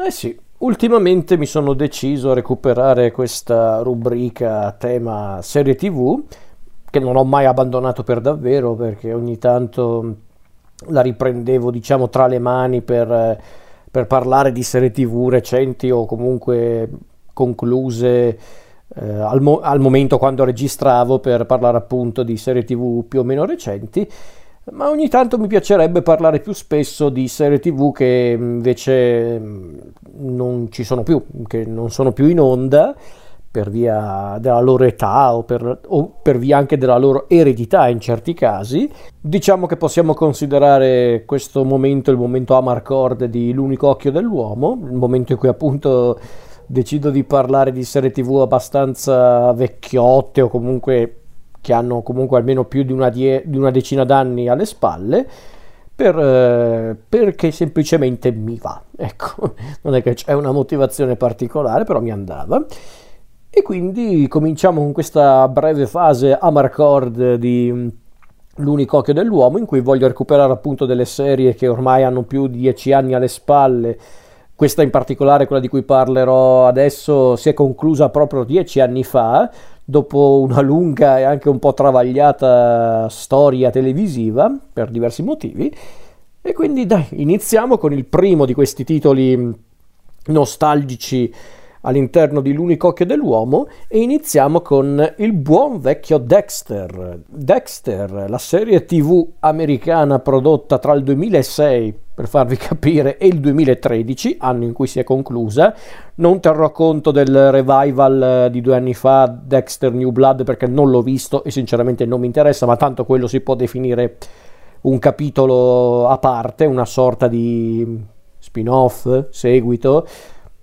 Eh sì, ultimamente mi sono deciso a recuperare questa rubrica tema serie TV, che non ho mai abbandonato per davvero, perché ogni tanto la riprendevo, diciamo, tra le mani per, per parlare di serie TV recenti o comunque concluse eh, al, mo- al momento quando registravo per parlare appunto di serie TV più o meno recenti ma ogni tanto mi piacerebbe parlare più spesso di serie tv che invece mm, non ci sono più, che non sono più in onda per via della loro età o per, o per, via anche della loro eredità in certi casi. Diciamo che possiamo considerare questo momento il momento Amarcord di L'unico occhio dell'uomo, il momento in cui appunto decido di parlare di serie tv abbastanza vecchiotte o comunque che hanno comunque almeno più di una, die- di una decina d'anni alle spalle, per, eh, perché semplicemente mi va. Ecco, non è che c'è una motivazione particolare, però mi andava. E quindi cominciamo con questa breve fase Amarcord di mm, L'unico occhio dell'uomo, in cui voglio recuperare appunto delle serie che ormai hanno più di dieci anni alle spalle. Questa in particolare, quella di cui parlerò adesso, si è conclusa proprio dieci anni fa, dopo una lunga e anche un po' travagliata storia televisiva per diversi motivi. E quindi dai, iniziamo con il primo di questi titoli nostalgici all'interno di L'unico occhio dell'uomo e iniziamo con il buon vecchio Dexter. Dexter, la serie TV americana prodotta tra il 2006 per farvi capire, e il 2013, anno in cui si è conclusa. Non terrò conto del revival eh, di due anni fa, Dexter New Blood, perché non l'ho visto e sinceramente non mi interessa, ma tanto quello si può definire un capitolo a parte, una sorta di spin-off, seguito.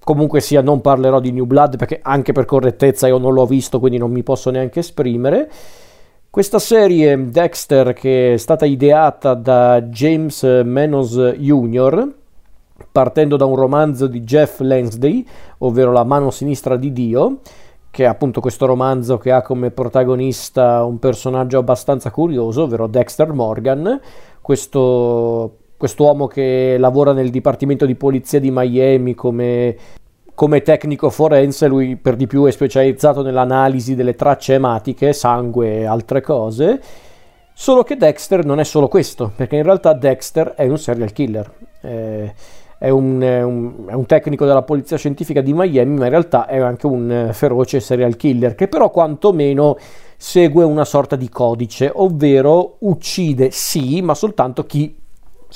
Comunque sia, non parlerò di New Blood perché anche per correttezza io non l'ho visto, quindi non mi posso neanche esprimere. Questa serie Dexter che è stata ideata da James Menos Jr., partendo da un romanzo di Jeff Lansday, ovvero La mano sinistra di Dio, che è appunto questo romanzo che ha come protagonista un personaggio abbastanza curioso, ovvero Dexter Morgan, questo quest'uomo che lavora nel Dipartimento di Polizia di Miami come come tecnico forense lui per di più è specializzato nell'analisi delle tracce ematiche, sangue e altre cose. Solo che Dexter non è solo questo, perché in realtà Dexter è un serial killer. Eh, è, un, è, un, è un, tecnico della polizia scientifica di Miami, ma in realtà è anche un feroce serial killer, che però quantomeno segue una sorta di codice, ovvero uccide sì, ma soltanto chi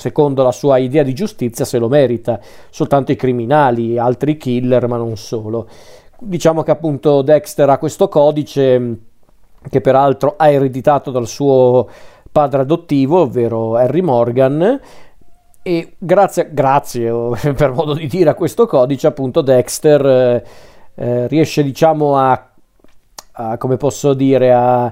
secondo la sua idea di giustizia, se lo merita. Soltanto i criminali, altri killer, ma non solo. Diciamo che appunto Dexter ha questo codice che peraltro ha ereditato dal suo padre adottivo, ovvero Harry Morgan, e grazie, grazie per modo di dire a questo codice, appunto Dexter eh, eh, riesce diciamo a, a, come posso dire, a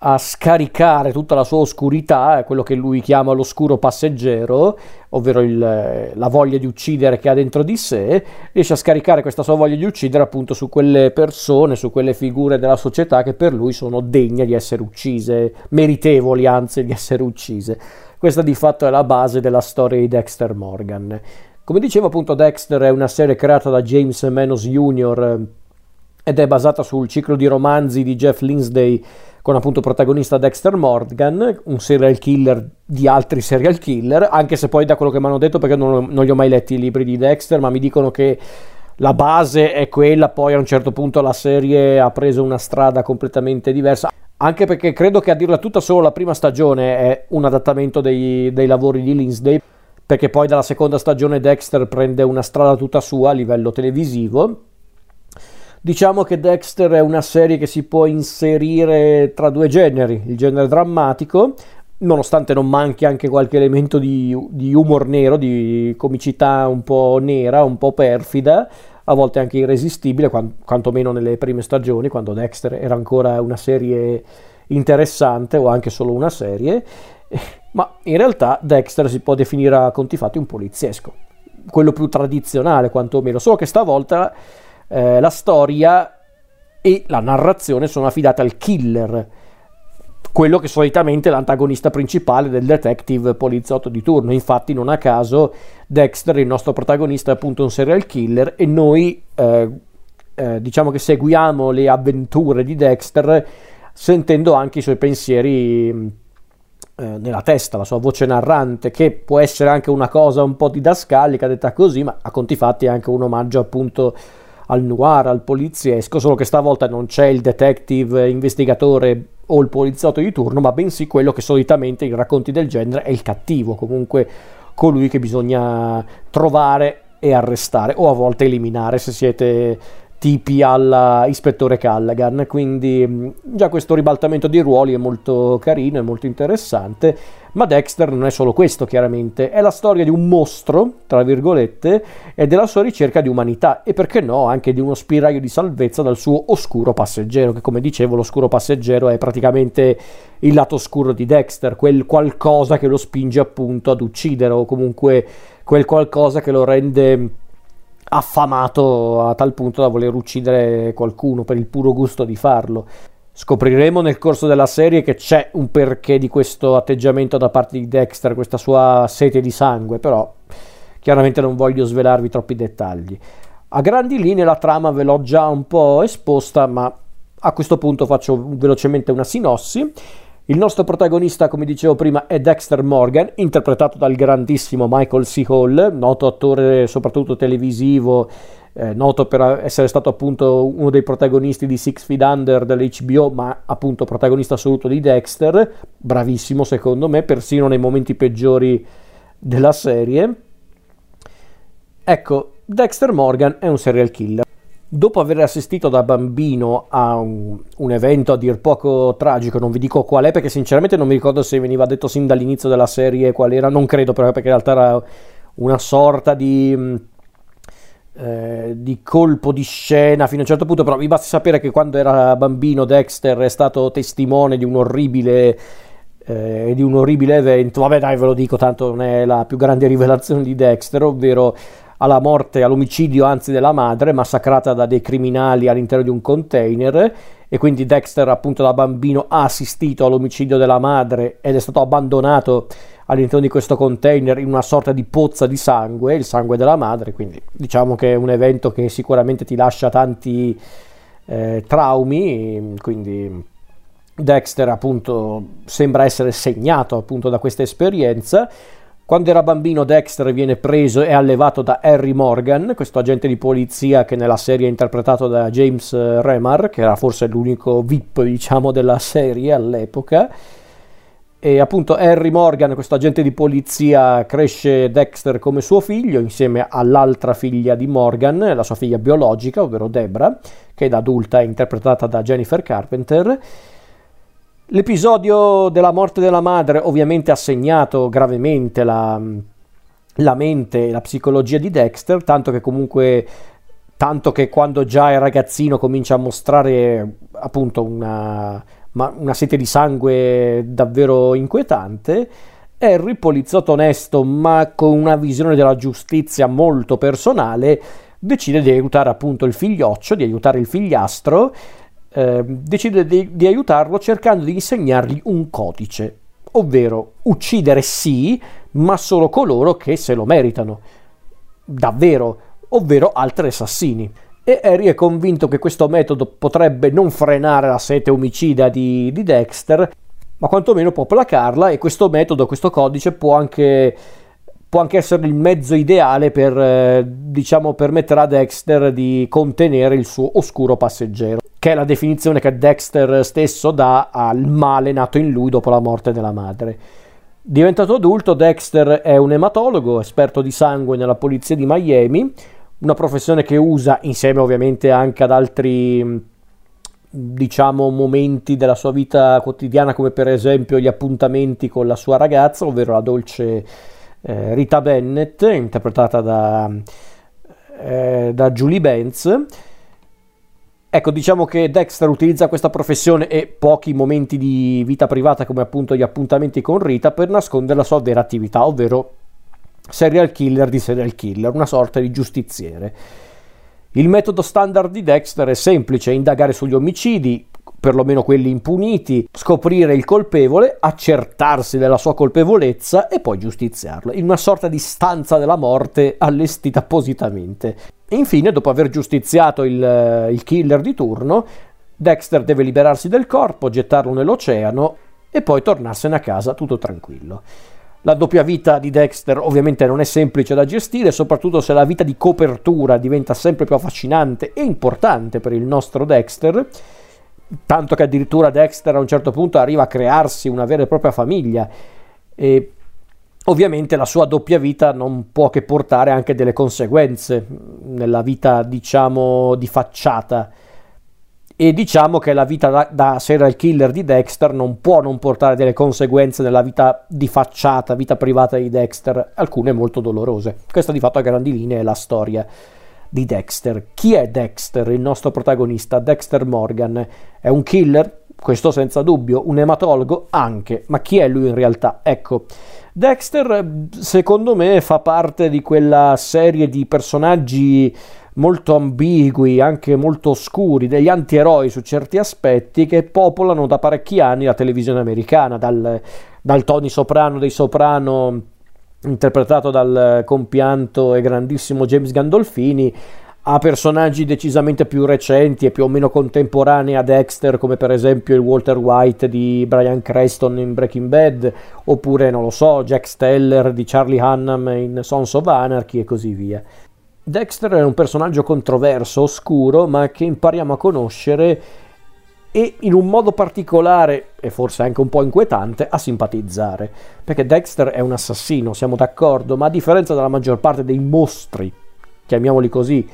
a scaricare tutta la sua oscurità, quello che lui chiama l'oscuro passeggero, ovvero il, la voglia di uccidere che ha dentro di sé, riesce a scaricare questa sua voglia di uccidere appunto su quelle persone, su quelle figure della società che per lui sono degne di essere uccise, meritevoli anzi di essere uccise. Questa di fatto è la base della storia di Dexter Morgan. Come dicevo appunto Dexter è una serie creata da James Menos Jr. ed è basata sul ciclo di romanzi di Jeff Lindsay con appunto protagonista Dexter Morgan, un serial killer di altri serial killer, anche se poi da quello che mi hanno detto, perché non, non li ho mai letti i libri di Dexter, ma mi dicono che la base è quella, poi a un certo punto la serie ha preso una strada completamente diversa. Anche perché credo che a dirla tutta solo la prima stagione è un adattamento dei, dei lavori di Lindsay, perché poi dalla seconda stagione Dexter prende una strada tutta sua a livello televisivo Diciamo che Dexter è una serie che si può inserire tra due generi, il genere drammatico, nonostante non manchi anche qualche elemento di, di humor nero, di comicità un po' nera, un po' perfida, a volte anche irresistibile, quantomeno nelle prime stagioni, quando Dexter era ancora una serie interessante o anche solo una serie, ma in realtà Dexter si può definire a conti fatti un poliziesco, quello più tradizionale quantomeno, solo che stavolta eh, la storia e la narrazione sono affidate al killer. quello che solitamente è l'antagonista principale del detective poliziotto di turno. Infatti, non a caso, Dexter, il nostro protagonista, è appunto un serial killer e noi eh, eh, diciamo che seguiamo le avventure di Dexter sentendo anche i suoi pensieri eh, nella testa, la sua voce narrante, che può essere anche una cosa un po' didascalica, detta così, ma a conti fatti è anche un omaggio appunto al noir, al poliziesco, solo che stavolta non c'è il detective investigatore o il poliziotto di turno, ma bensì quello che solitamente in racconti del genere è il cattivo, comunque colui che bisogna trovare e arrestare o a volte eliminare se siete tipi all'ispettore Callaghan, quindi già questo ribaltamento di ruoli è molto carino, è molto interessante, ma Dexter non è solo questo chiaramente, è la storia di un mostro, tra virgolette, e della sua ricerca di umanità e perché no anche di uno spiraglio di salvezza dal suo oscuro passeggero, che come dicevo l'oscuro passeggero è praticamente il lato oscuro di Dexter, quel qualcosa che lo spinge appunto ad uccidere o comunque quel qualcosa che lo rende affamato a tal punto da voler uccidere qualcuno per il puro gusto di farlo. Scopriremo nel corso della serie che c'è un perché di questo atteggiamento da parte di Dexter, questa sua sete di sangue, però chiaramente non voglio svelarvi troppi dettagli. A grandi linee la trama ve l'ho già un po' esposta, ma a questo punto faccio velocemente una sinossi. Il nostro protagonista, come dicevo prima, è Dexter Morgan, interpretato dal grandissimo Michael C. Hall, noto attore soprattutto televisivo, eh, noto per essere stato appunto uno dei protagonisti di Six Feet Under dell'HBO, ma appunto protagonista assoluto di Dexter, bravissimo secondo me, persino nei momenti peggiori della serie. Ecco, Dexter Morgan è un serial killer. Dopo aver assistito da bambino a un, un, evento a dir poco tragico, non vi dico qual è perché sinceramente non mi ricordo se veniva detto sin dall'inizio della serie qual era, non credo però perché in realtà era una sorta di, eh, di colpo di scena fino a un certo punto, però vi basta sapere che quando era bambino Dexter è stato testimone di un orribile eh, di un orribile evento, vabbè dai ve lo dico, tanto non è la più grande rivelazione di Dexter, ovvero alla morte, all'omicidio anzi della madre, massacrata da dei criminali all'interno di un container e quindi Dexter appunto da bambino ha assistito all'omicidio della madre ed è stato abbandonato all'interno di questo container in una sorta di pozza di sangue, il sangue della madre, quindi diciamo che è un evento che sicuramente ti lascia tanti eh, traumi, quindi Dexter appunto sembra essere segnato appunto da questa esperienza quando era bambino Dexter viene preso e allevato da Harry Morgan, questo agente di polizia che nella serie è interpretato da James eh, Remar, che era forse l'unico VIP diciamo della serie all'epoca. E appunto Harry Morgan, questo agente di polizia, cresce Dexter come suo figlio insieme all'altra figlia di Morgan, la sua figlia biologica, ovvero Debra, che da adulta è interpretata da Jennifer Carpenter. L'episodio della morte della madre ovviamente ha segnato gravemente la, la mente e la psicologia di Dexter, tanto che comunque tanto che quando già è ragazzino comincia a mostrare appunto una, una sete di sangue davvero inquietante. Harry, poliziotto onesto ma con una visione della giustizia molto personale, decide di aiutare appunto il figlioccio, di aiutare il figliastro eh, decide di, di aiutarlo cercando di insegnargli un codice, ovvero uccidere sì, ma solo coloro che se lo meritano, davvero, ovvero altri assassini. E Harry è convinto che questo metodo potrebbe non frenare la sete omicida di, di Dexter, ma quantomeno può placarla e questo metodo, questo codice può anche può anche essere il mezzo ideale per, eh, diciamo, permettere a Dexter di contenere il suo oscuro passeggero che è la definizione che Dexter stesso dà al male nato in lui dopo la morte della madre. Diventato adulto, Dexter è un ematologo, esperto di sangue nella polizia di Miami, una professione che usa insieme ovviamente anche ad altri diciamo momenti della sua vita quotidiana come per esempio gli appuntamenti con la sua ragazza, ovvero la dolce eh, Rita Bennett, interpretata da, eh, da Julie Benz. Ecco, diciamo che Dexter utilizza questa professione e pochi momenti di vita privata, come appunto gli appuntamenti con Rita, per nascondere la sua vera attività, ovvero serial killer di serial killer, una sorta di giustiziere. Il metodo standard di Dexter è semplice, indagare sugli omicidi, perlomeno quelli impuniti, scoprire il colpevole, accertarsi della sua colpevolezza e poi giustiziarlo, in una sorta di stanza della morte allestita appositamente. E infine, dopo aver giustiziato il, il killer di turno, Dexter deve liberarsi del corpo, gettarlo nell'oceano e poi tornarsene a casa tutto tranquillo. La doppia vita di Dexter ovviamente non è semplice da gestire, soprattutto se la vita di copertura diventa sempre più affascinante e importante per il nostro Dexter tanto che addirittura Dexter a un certo punto arriva a crearsi una vera e propria famiglia. E ovviamente la sua doppia vita non può che portare anche delle conseguenze nella vita diciamo di facciata e diciamo che la vita da, da serial killer di Dexter non può non portare delle conseguenze nella vita di facciata, vita privata di Dexter, alcune molto dolorose. Questa di fatto a grandi linee è la storia di Dexter. Chi è Dexter, il nostro protagonista? Dexter Morgan è un killer? Questo senza dubbio, un ematologo anche, ma chi è lui in realtà? Ecco, Dexter secondo me fa parte di quella serie di personaggi molto ambigui, anche molto oscuri, degli antieroi su certi aspetti che popolano da parecchi anni la televisione americana, dal, dal Tony Soprano dei Soprano interpretato dal compianto e grandissimo James Gandolfini, a personaggi decisamente più recenti e più o meno contemporanei a Dexter, come per esempio il Walter White di Brian Creston in Breaking Bad, oppure, non lo so, Jack Steller di Charlie Hunnam in Sons of Anarchy e così via. Dexter è un personaggio controverso, oscuro, ma che impariamo a conoscere e in un modo particolare, e forse anche un po' inquietante, a simpatizzare. Perché Dexter è un assassino, siamo d'accordo, ma a differenza della maggior parte dei mostri, chiamiamoli così,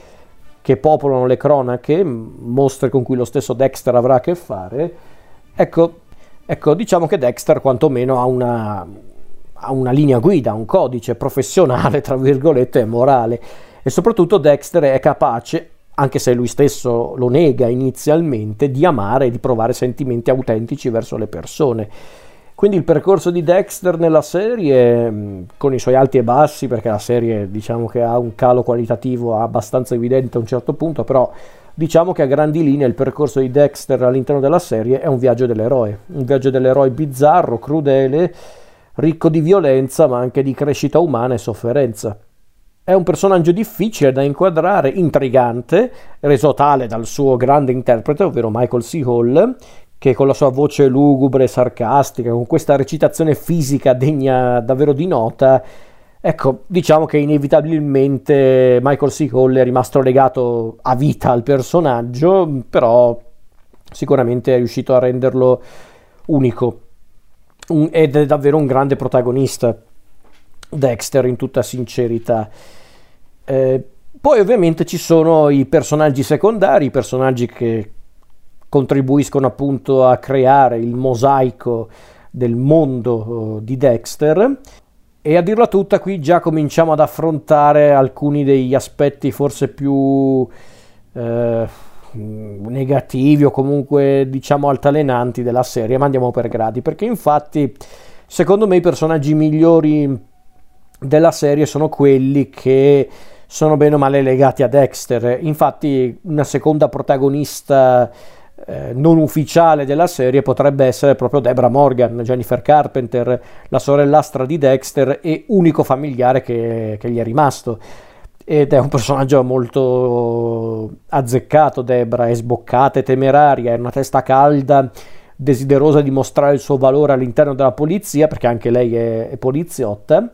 che popolano le cronache, mostri con cui lo stesso Dexter avrà a che fare, ecco, ecco diciamo che Dexter quantomeno ha una, ha una linea guida, un codice professionale, tra virgolette, e morale. E soprattutto Dexter è capace, anche se lui stesso lo nega inizialmente, di amare e di provare sentimenti autentici verso le persone. Quindi il percorso di Dexter nella serie, mm, con i suoi alti e bassi, perché la serie diciamo che ha un calo qualitativo abbastanza evidente a un certo punto, però diciamo che a grandi linee il percorso di Dexter all'interno della serie è un viaggio dell'eroe, un viaggio dell'eroe bizzarro, crudele, ricco di violenza, ma anche di crescita umana e sofferenza. È un personaggio difficile da inquadrare, intrigante, reso tale dal suo grande interprete, ovvero Michael C. Hall, che con la sua voce lugubre, sarcastica, con questa recitazione fisica degna davvero di nota, ecco, diciamo che inevitabilmente Michael C. Hall è rimasto legato a vita al personaggio, però sicuramente è riuscito a renderlo unico un, ed è davvero un grande protagonista. Dexter in tutta sincerità. Eh, poi ovviamente ci sono i personaggi secondari, i personaggi che contribuiscono appunto a creare il mosaico del mondo eh, di Dexter e a dirla tutta qui già cominciamo ad affrontare alcuni degli aspetti forse più eh, negativi o comunque diciamo altalenanti della serie, ma andiamo per gradi perché infatti secondo me i personaggi migliori della serie sono quelli che sono bene o male legati a Dexter. Infatti, una seconda protagonista eh, non ufficiale della serie potrebbe essere proprio Deborah Morgan, Jennifer Carpenter, la sorellastra di Dexter e unico familiare che, che gli è rimasto. Ed è un personaggio molto azzeccato, Debra, è sboccata, è temeraria, è una testa calda, desiderosa di mostrare il suo valore all'interno della polizia, perché anche lei è, è poliziotta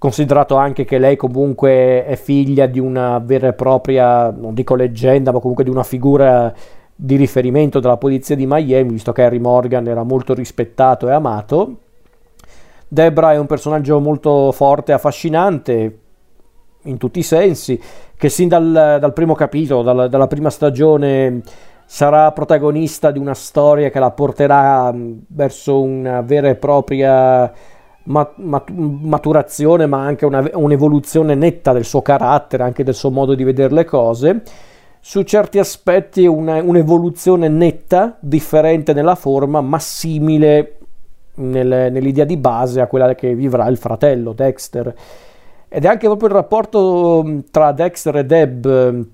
considerato anche che lei comunque è figlia di una vera e propria, non dico leggenda, ma comunque di una figura di riferimento della polizia di Miami, visto che Harry Morgan era molto rispettato e amato. Debra è un personaggio molto forte affascinante in tutti i sensi, che sin dal, dal primo capitolo, dal, dalla prima stagione, sarà protagonista di una storia che la porterà verso una vera e propria maturazione, ma anche una, un'evoluzione netta del suo carattere, anche del suo modo di vedere le cose. Su certi aspetti una, un'evoluzione netta, differente nella forma, ma simile nel, nell'idea di base a quella che vivrà il fratello Dexter. Ed è anche proprio il rapporto tra Dexter e Deb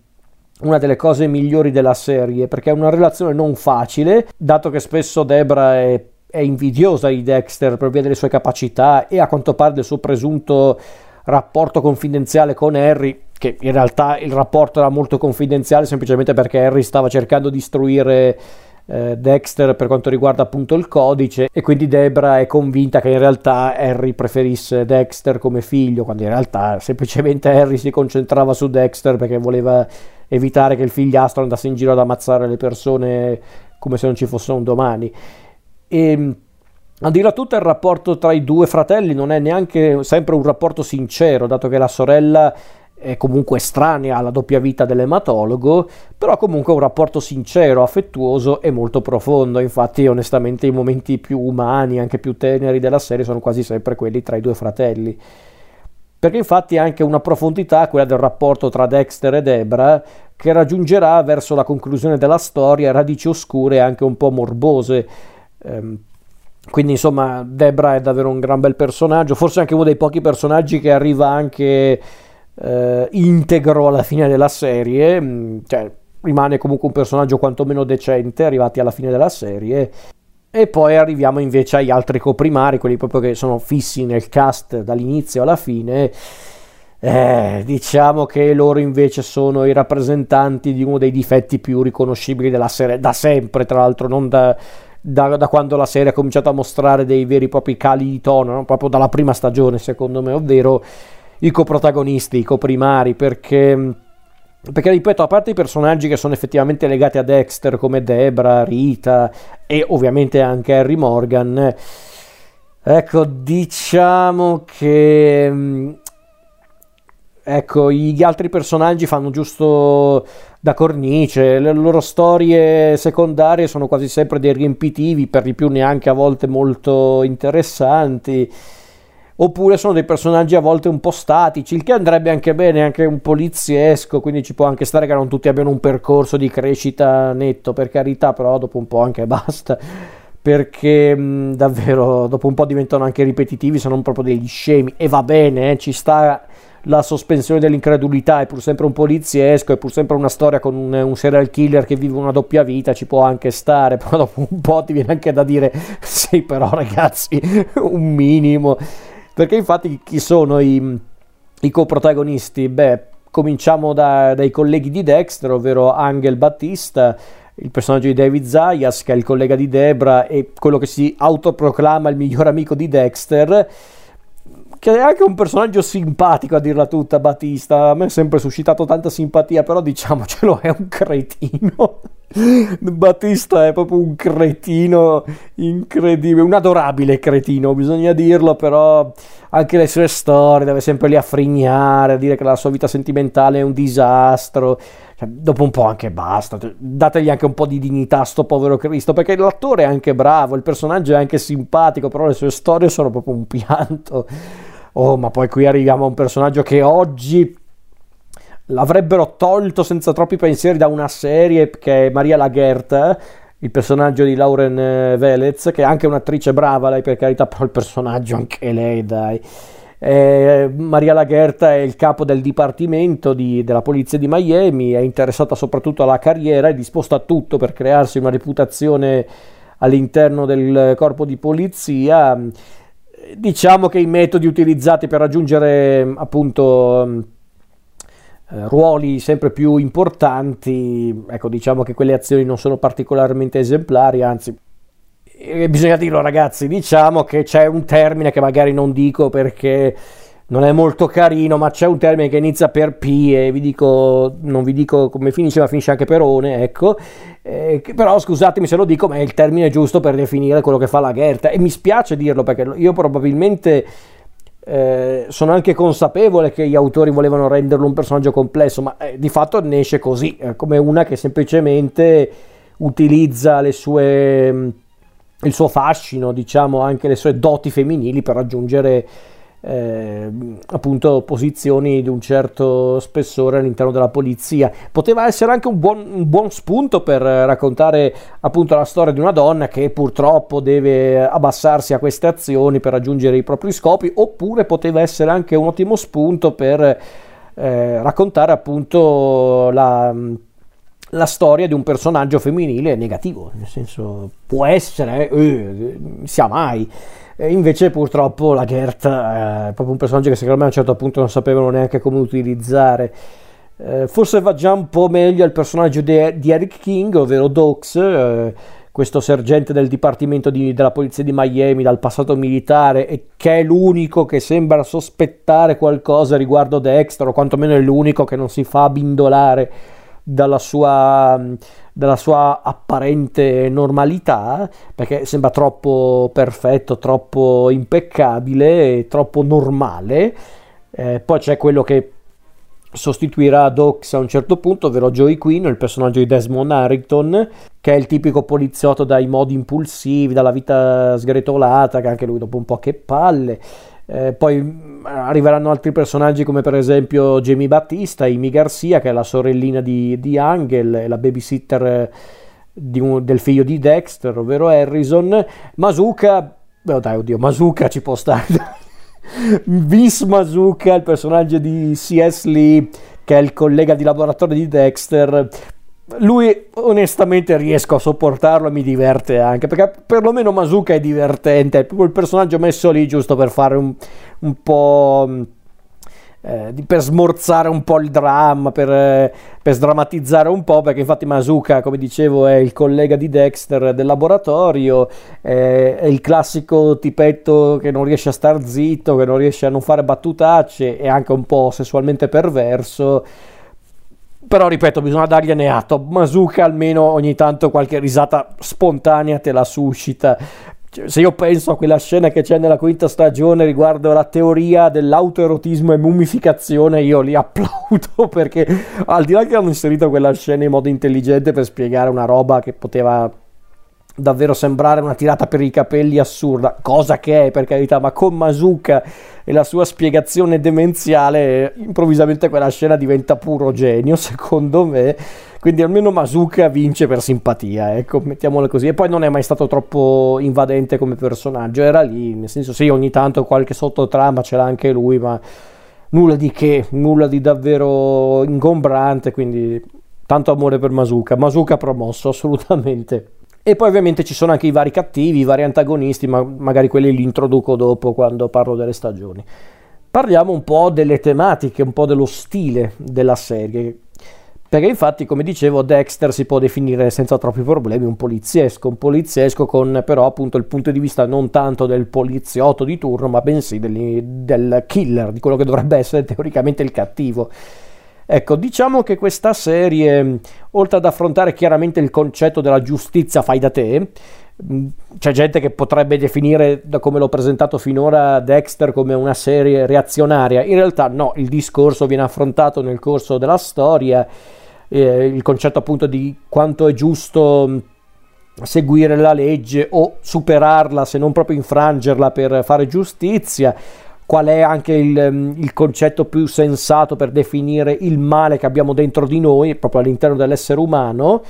una delle cose migliori della serie, perché è una relazione non facile, dato che spesso Debra è, è invidiosa di Dexter per via delle sue capacità e a quanto pare del suo presunto rapporto confidenziale con Harry, che in realtà il rapporto era molto confidenziale semplicemente perché Harry stava cercando di istruire eh, Dexter per quanto riguarda appunto il codice e quindi Debra è convinta che in realtà Harry preferisse Dexter come figlio, quando in realtà semplicemente Harry si concentrava su Dexter perché voleva evitare che il figliastro andasse in giro ad ammazzare le persone come se non ci fosse un domani. E a dirla tutta il rapporto tra i due fratelli non è neanche sempre un rapporto sincero, dato che la sorella è comunque estranea alla doppia vita dell'ematologo, però comunque un rapporto sincero, affettuoso e molto profondo. Infatti, onestamente, i momenti più umani, anche più teneri della serie sono quasi sempre quelli tra i due fratelli. Perché infatti anche una profondità, quella del rapporto tra Dexter e Debra, che raggiungerà verso la conclusione della storia radici oscure e anche un po' morbose. Ehm, quindi insomma Debra è davvero un gran bel personaggio, forse anche uno dei pochi personaggi che arriva anche eh, integro alla fine della serie, mm, cioè rimane comunque un personaggio quantomeno decente arrivati alla fine della serie. E poi arriviamo invece agli altri coprimari, quelli proprio che sono fissi nel cast dall'inizio alla fine. Eh, diciamo che loro invece sono i rappresentanti di uno dei difetti più riconoscibili della serie, da sempre, tra l'altro, non da, da, da quando la serie ha cominciato a mostrare dei veri e propri cali di tono, no? proprio dalla prima stagione, secondo me, ovvero i coprotagonisti, i coprimari, perché, perché ripeto, a parte i personaggi che sono effettivamente legati a Dexter come Debra, Rita e ovviamente anche Harry Morgan, ecco, diciamo che... Ecco, gli altri personaggi fanno giusto da cornice, le loro storie secondarie sono quasi sempre dei riempitivi, per di più neanche a volte molto interessanti. Oppure sono dei personaggi a volte un po' statici, il che andrebbe anche bene, anche un poliziesco, quindi ci può anche stare che non tutti abbiano un percorso di crescita netto, per carità, però dopo un po' anche basta, perché mh, davvero dopo un po' diventano anche ripetitivi, sono proprio degli scemi, e va bene, eh, ci sta la sospensione dell'incredulità, è pur sempre un poliziesco, è pur sempre una storia con un, un, serial killer che vive una doppia vita, ci può anche stare, però dopo un po' ti viene anche da dire, sì però ragazzi, un minimo perché infatti chi sono i, i coprotagonisti? Beh, cominciamo da, dai colleghi di Dexter, ovvero Angel Battista, il personaggio di David Zayas, che è il collega di Debra e quello che si autoproclama il miglior amico di Dexter che è anche un personaggio simpatico a dirla tutta Battista a me ha sempre suscitato tanta simpatia però diciamocelo è un cretino. Battista è proprio un cretino incredibile un adorabile cretino bisogna dirlo però anche le sue storie deve sempre lì a frignare a dire che la sua vita sentimentale è un disastro. Cioè, dopo un po' anche basta, dategli anche un po' di dignità a sto povero Cristo, perché l'attore è anche bravo, il personaggio è anche simpatico, però le sue storie sono proprio un pianto. Oh, ma poi qui arriviamo a un personaggio che oggi l'avrebbero tolto senza troppi pensieri da una serie che è Maria Lagerta, il personaggio di Lauren eh, Velez, che è anche un'attrice brava, lei per carità, però il personaggio anche lei, dai. Eh, Maria Lagherta è il capo del dipartimento di, della polizia di Miami, è interessata soprattutto alla carriera, è disposta a tutto per crearsi una reputazione all'interno del corpo di polizia diciamo che i metodi utilizzati per raggiungere appunto eh, ruoli sempre più importanti, ecco diciamo che quelle azioni non sono particolarmente esemplari, anzi eh, bisogna dirlo ragazzi, diciamo che c'è un termine che magari non dico perché non è molto carino, ma c'è un termine che inizia per P e vi dico, non vi dico come finisce, ma finisce anche per One, ecco. Eh, però scusatemi se lo dico, ma è il termine giusto per definire quello che fa la Gherta. E mi spiace dirlo perché io probabilmente eh, sono anche consapevole che gli autori volevano renderlo un personaggio complesso, ma eh, di fatto ne esce così, eh, come una che semplicemente utilizza sue, il suo fascino, diciamo anche le sue doti femminili per raggiungere eh, appunto posizioni di un certo spessore all'interno della polizia. Poteva essere anche un buon, un buon, spunto per raccontare appunto la storia di una donna che purtroppo deve abbassarsi a queste azioni per raggiungere i propri scopi, oppure poteva essere anche un ottimo spunto per eh, raccontare appunto la, la, storia di un personaggio femminile negativo, nel senso può essere, eh, sia mai. E invece purtroppo la Gert è proprio un personaggio che secondo me a un certo punto non sapevano neanche come utilizzare. Eh, forse va già un po' meglio il personaggio di, di Eric King, ovvero Dox, eh, questo sergente del dipartimento di, della polizia di Miami dal passato militare e che è l'unico che sembra sospettare qualcosa riguardo Dexter o quantomeno è l'unico che non si fa bindolare dalla sua, dalla sua apparente normalità perché sembra troppo perfetto, troppo impeccabile, troppo normale. Eh, poi c'è quello che sostituirà Dox a un certo punto, ovvero Joey Quinn, il personaggio di Desmond Harrington, che è il tipico poliziotto dai modi impulsivi, dalla vita sgretolata, che anche lui dopo un po' che palle. Eh, poi mm, arriveranno altri personaggi come per esempio Jamie Battista, Amy Garcia, che è la sorellina di, di Angel, la babysitter un, del figlio di Dexter, ovvero Harrison. Masuka, oh dai, oddio, Masuka ci può stare. Vince Mazuka, il personaggio di C.S. Lee, che è il collega di laboratorio di Dexter. Lui onestamente riesco a sopportarlo e mi diverte anche perché perlomeno Mazuka è divertente, è proprio il personaggio messo lì giusto per fare un, un po' eh, per smorzare un po' il dramma, per, eh, per, sdrammatizzare un po', perché infatti Masuka, come dicevo, è il collega di Dexter del laboratorio, eh, è il classico tipetto che non riesce a star zitto, che non riesce a non fare battutacce, è anche un po' sessualmente perverso. Però ripeto, bisogna dargliene atto. Masuka almeno ogni tanto qualche risata spontanea te la suscita. Cioè, se io penso a quella scena che c'è nella quinta stagione riguardo la teoria dell'autoerotismo e mummificazione, io li applaudo perché al di là che hanno inserito quella scena in modo intelligente per spiegare una roba che poteva davvero sembrare una tirata per i capelli assurda, cosa che è per carità, ma con Masuka e la sua spiegazione demenziale, improvvisamente quella scena diventa puro genio, secondo me. Quindi almeno Masuka vince per simpatia, ecco, mettiamolo così. E poi non è mai stato troppo invadente come personaggio, era lì, nel senso sì, ogni tanto qualche sottotrama ce l'ha anche lui, ma nulla di che, nulla di davvero ingombrante, quindi tanto amore per Masuka. Masuka promosso, assolutamente. E poi ovviamente ci sono anche i vari cattivi, i vari antagonisti, ma magari quelli li introduco dopo quando parlo delle stagioni. Parliamo un po' delle tematiche, un po' dello stile della serie. Perché infatti, come dicevo, Dexter si può definire senza troppi problemi un poliziesco, un poliziesco con però appunto il punto di vista non tanto del poliziotto di turno, ma bensì del, del killer, di quello che dovrebbe essere teoricamente il cattivo. Ecco, diciamo che questa serie, oltre ad affrontare chiaramente il concetto della giustizia fai da te, c'è gente che potrebbe definire, da come l'ho presentato finora, Dexter come una serie reazionaria. In realtà no, il discorso viene affrontato nel corso della storia, eh, il concetto appunto di quanto è giusto seguire la legge o superarla se non proprio infrangerla per fare giustizia qual è anche il, il, concetto più sensato per definire il male che abbiamo dentro di noi, proprio all'interno dell'essere umano.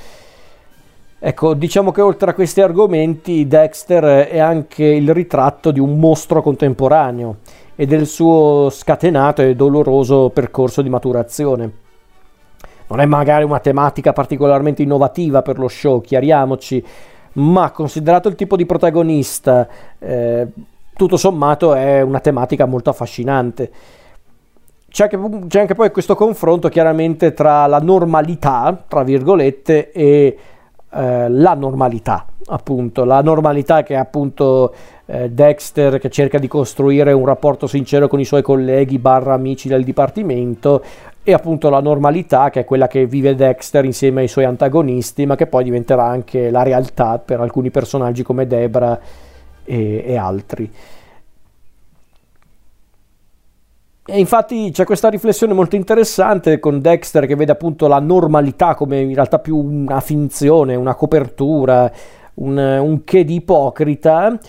Ecco, diciamo che oltre a questi argomenti, Dexter è anche il ritratto di un mostro contemporaneo e del suo scatenato e doloroso percorso di maturazione. Non è magari una tematica particolarmente innovativa per lo show, chiariamoci, ma considerato il tipo di protagonista, eh, tutto sommato è una tematica molto affascinante. C'è anche, c'è anche poi questo confronto chiaramente tra la normalità, tra virgolette, e eh, la normalità, appunto, la normalità che è appunto eh, Dexter che cerca di costruire un rapporto sincero con i suoi colleghi barra amici del dipartimento e appunto la normalità che è quella che vive Dexter insieme ai suoi antagonisti ma che poi diventerà anche la realtà per alcuni personaggi come Debra e, e altri. E infatti c'è questa riflessione molto interessante con Dexter che vede appunto la normalità come in realtà più una finzione, una copertura, un, un che di ipocrita,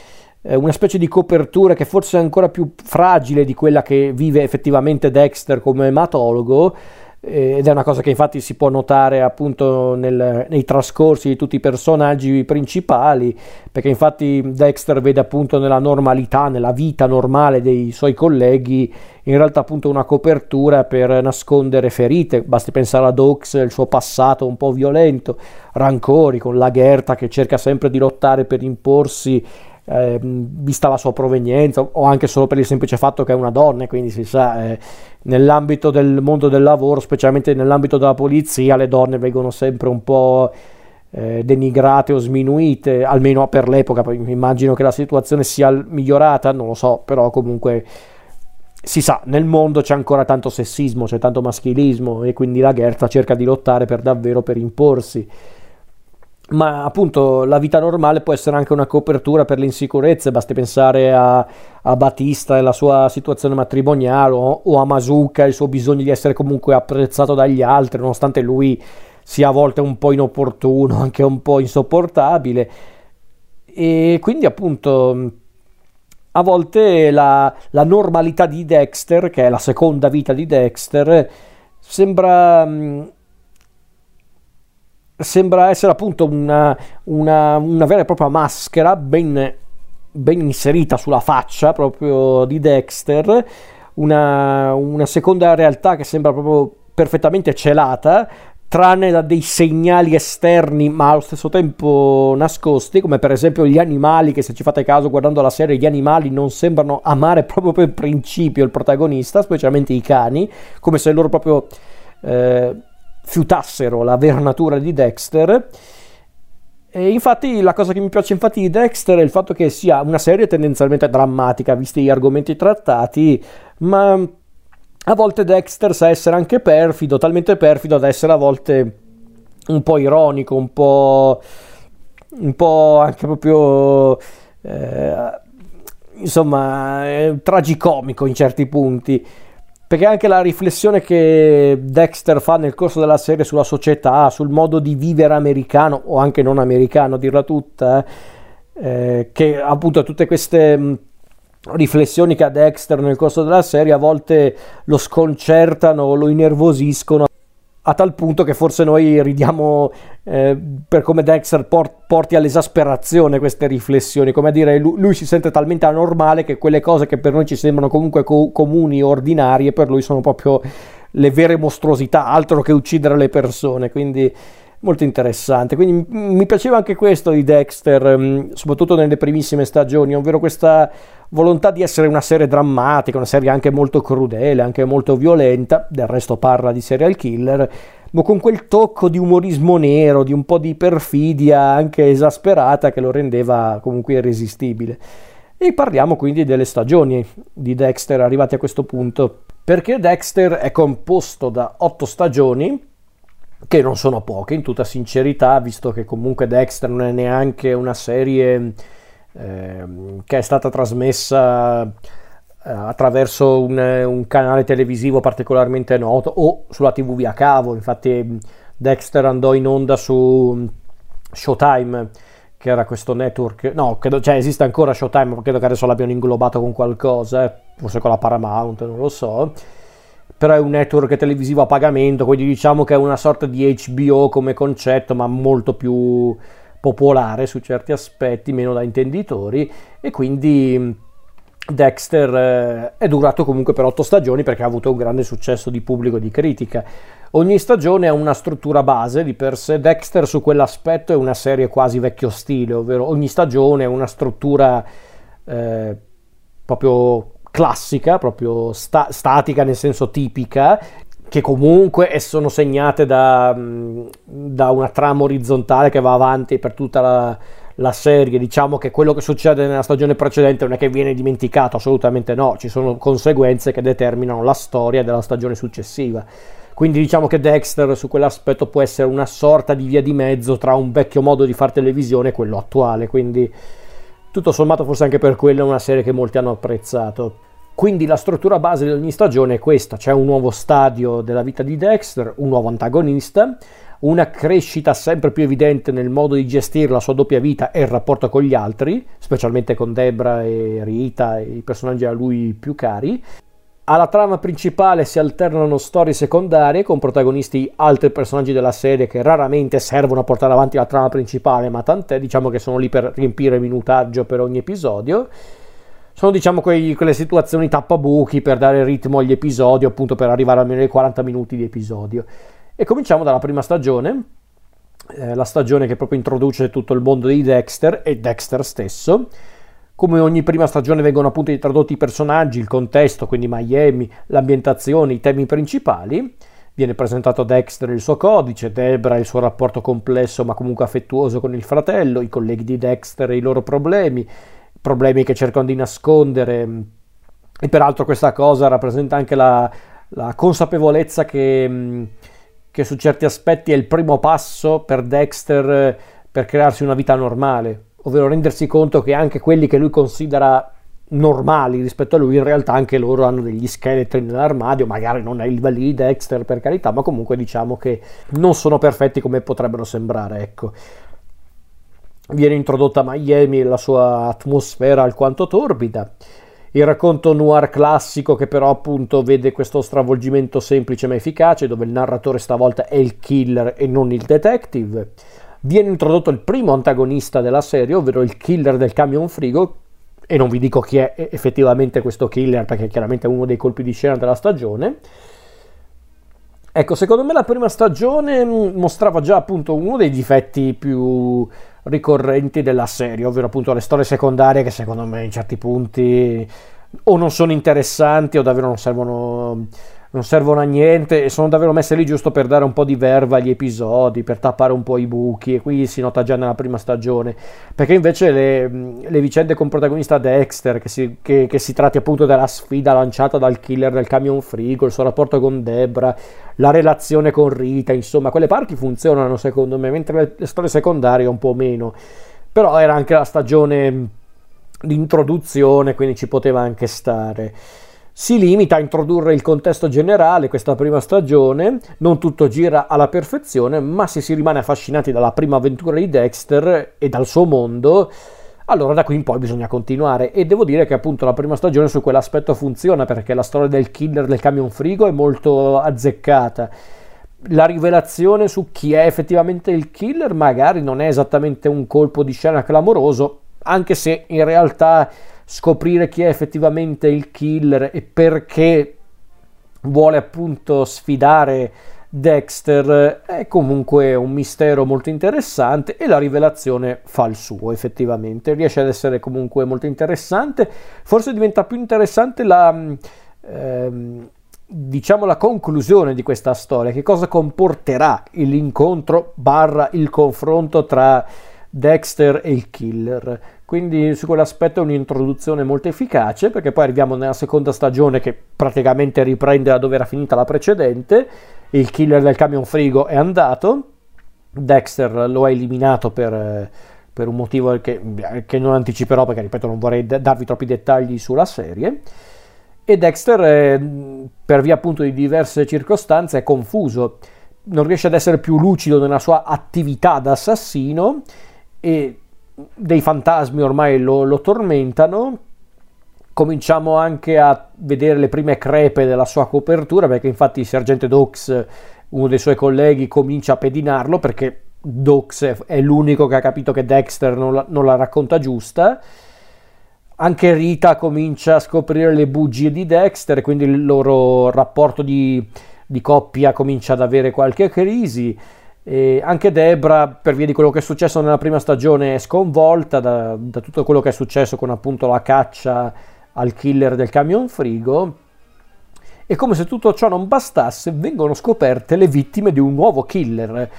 eh, una specie di copertura che forse è ancora più fragile di quella che vive effettivamente Dexter come ematologo, ed è una cosa che infatti si può notare appunto nel, nei trascorsi di tutti i personaggi principali, perché infatti Dexter vede appunto nella normalità, nella vita normale dei suoi colleghi, in realtà appunto una copertura per nascondere ferite, basti pensare ad Oaks, il suo passato un po' violento, rancori con la Gerta che cerca sempre di lottare per imporsi eh, vista la sua provenienza o anche solo per il semplice fatto che è una donna quindi si sa eh, nell'ambito del mondo del lavoro specialmente nell'ambito della polizia le donne vengono sempre un po' eh, denigrate o sminuite almeno per l'epoca. Poi immagino che la situazione sia migliorata non lo so però comunque si sa, nel mondo c'è ancora tanto sessismo, c'è tanto maschilismo e quindi la Gerta cerca di lottare per davvero per imporsi ma appunto la vita normale può essere anche una copertura per le insicurezze, basti pensare a, a Batista e la sua situazione matrimoniale o, o a Masuka e il suo bisogno di essere comunque apprezzato dagli altri, nonostante lui sia a volte un po' inopportuno, anche un po' insopportabile. E quindi appunto a volte la, la normalità di Dexter, che è la seconda vita di Dexter, sembra sembra essere appunto una, una, una vera e propria maschera ben, ben, inserita sulla faccia proprio di Dexter, una, una seconda realtà che sembra proprio perfettamente celata, tranne da dei segnali esterni ma allo stesso tempo nascosti, come per esempio gli animali, che se ci fate caso guardando la serie, gli animali non sembrano amare proprio per principio il protagonista, specialmente i cani, come se loro proprio... Eh, fiutassero la vera natura di Dexter. E infatti la cosa che mi piace infatti di Dexter è il fatto che sia una serie tendenzialmente drammatica, visti gli argomenti trattati, ma a volte Dexter sa essere anche perfido, talmente perfido da essere a volte un po' ironico, un po', un po anche proprio... Eh, insomma, tragicomico in certi punti perché anche la riflessione che Dexter fa nel corso della serie sulla società, sul modo di vivere americano o anche non americano, dirla tutta, eh, che appunto tutte queste mh, riflessioni che ha Dexter nel corso della serie a volte lo sconcertano lo innervosiscono a tal punto che forse noi ridiamo eh, per come Dexter port- porti all'esasperazione queste riflessioni, come a dire lui, lui, si sente talmente anormale che quelle cose che per noi ci sembrano comunque co- comuni, ordinarie, per lui sono proprio le vere mostruosità, altro che uccidere le persone, quindi molto interessante. Quindi mi piaceva anche questo di Dexter, mm, soprattutto nelle primissime stagioni, ovvero questa volontà di essere una serie drammatica, una serie anche molto crudele, anche molto violenta, del resto parla di serial killer, ma con quel tocco di umorismo nero, di un po' di perfidia anche esasperata che lo rendeva comunque irresistibile. E parliamo quindi delle stagioni di Dexter arrivati a questo punto, perché Dexter è composto da otto stagioni, che non sono poche in tutta sincerità, visto che comunque Dexter non è neanche una serie eh, che è stata trasmessa eh, attraverso un, un, canale televisivo particolarmente noto o sulla tv via cavo, infatti Dexter andò in onda su Showtime che era questo network, no, credo, cioè esiste ancora Showtime, ma credo che adesso l'abbiano inglobato con qualcosa, eh, forse con la Paramount, non lo so però è un network televisivo a pagamento, quindi diciamo che è una sorta di HBO come concetto, ma molto più popolare su certi aspetti, meno da intenditori, e quindi Dexter eh, è durato comunque per otto stagioni perché ha avuto un grande successo di pubblico e di critica. Ogni stagione ha una struttura base di per sé. Dexter su quell'aspetto è una serie quasi vecchio stile, ovvero ogni stagione ha una struttura eh, proprio classica, proprio sta- statica nel senso tipica, che comunque sono segnate da, mm, da, una trama orizzontale che va avanti per tutta la, la, serie. Diciamo che quello che succede nella stagione precedente non è che viene dimenticato, assolutamente no, ci sono conseguenze che determinano la storia della stagione successiva. Quindi diciamo che Dexter su quell'aspetto può essere una sorta di via di mezzo tra un vecchio modo di fare televisione e quello attuale. Quindi tutto sommato forse anche per quello è una serie che molti hanno apprezzato. Quindi la struttura base di ogni stagione è questa, c'è un nuovo stadio della vita di Dexter, un nuovo antagonista, una crescita sempre più evidente nel modo di gestire la sua doppia vita e il rapporto con gli altri, specialmente con Debra e Rita i personaggi a lui più cari, Alla trama principale si alternano storie secondarie con protagonisti altri personaggi della serie che raramente servono a portare avanti la trama principale, ma tant'è, diciamo che sono lì per riempire minutaggio per ogni episodio. Sono diciamo quei, quelle situazioni tappabuchi per dare ritmo agli episodi, appunto per arrivare almeno ai 40 minuti di episodio. E cominciamo dalla prima stagione, eh, la stagione che proprio introduce tutto il mondo di Dexter e Dexter stesso come ogni prima stagione vengono appunto introdotti i personaggi, il contesto, quindi Miami, l'ambientazione, i temi principali. Viene presentato Dexter il suo codice, Debra il suo rapporto complesso ma comunque affettuoso con il fratello, i colleghi di Dexter e i loro problemi, problemi che cercano di nascondere. E peraltro questa cosa rappresenta anche la, la consapevolezza che, che su certi aspetti è il primo passo per Dexter per crearsi una vita normale, ovvero rendersi conto che anche quelli che lui considera normali rispetto a lui, in realtà anche loro hanno degli scheletri nell'armadio, magari non ai livelli di Dexter per carità, ma comunque diciamo che non sono perfetti come potrebbero sembrare, ecco. Viene introdotta Miami e la sua atmosfera alquanto torbida. Il racconto noir classico che però appunto vede questo stravolgimento semplice ma efficace, dove il narratore stavolta è il killer e non il detective viene introdotto il primo antagonista della serie, ovvero il killer del camion frigo, e non vi dico chi è effettivamente questo killer perché chiaramente è uno dei colpi di scena della stagione. Ecco, secondo me la prima stagione mostrava già appunto uno dei difetti più ricorrenti della serie, ovvero appunto le storie secondarie che secondo me in certi punti o non sono interessanti o davvero non servono non servono a niente e sono davvero messe lì giusto per dare un po' di verva agli episodi, per tappare un po' i buchi e qui si nota già nella prima stagione, perché invece le, le vicende con protagonista Dexter, che si, che, che si, tratti appunto della sfida lanciata dal killer del camion frigo, il suo rapporto con Debra, la relazione con Rita, insomma quelle parti funzionano secondo me, mentre le, le storie secondarie un po' meno, però era anche la stagione di introduzione, quindi ci poteva anche stare si limita a introdurre il contesto generale questa prima stagione, non tutto gira alla perfezione, ma se si rimane affascinati dalla prima avventura di Dexter e dal suo mondo, allora da qui in poi bisogna continuare e devo dire che appunto la prima stagione su quell'aspetto funziona perché la storia del killer del camion frigo è molto azzeccata. La rivelazione su chi è effettivamente il killer magari non è esattamente un colpo di scena clamoroso, anche se in realtà scoprire chi è effettivamente il killer e perché vuole appunto sfidare Dexter è comunque un mistero molto interessante e la rivelazione fa il suo effettivamente. Riesce ad essere comunque molto interessante. Forse diventa più interessante la ehm, diciamo la conclusione di questa storia. Che cosa comporterà l'incontro barra il confronto tra Dexter e il killer quindi su quell'aspetto è un'introduzione molto efficace perché poi arriviamo nella seconda stagione che praticamente riprende da dove era finita la precedente. Il killer del camion frigo è andato, Dexter lo ha eliminato per, per un motivo che, che, non anticiperò perché ripeto non vorrei darvi troppi dettagli sulla serie. E Dexter, eh, per via appunto di diverse circostanze, è confuso, non riesce ad essere più lucido nella sua attività da assassino e dei fantasmi ormai lo, lo tormentano. Cominciamo anche a vedere le prime crepe della sua copertura, perché infatti il sergente Dox, uno dei suoi colleghi, comincia a pedinarlo perché Dox è l'unico che ha capito che Dexter non la, non la racconta giusta. Anche Rita comincia a scoprire le bugie di Dexter, quindi il loro rapporto di, di coppia comincia ad avere qualche crisi. E anche Debra, per via di quello che è successo nella prima stagione, è sconvolta da, da, tutto quello che è successo con appunto la caccia al killer del camion frigo. E come se tutto ciò non bastasse, vengono scoperte le vittime di un nuovo killer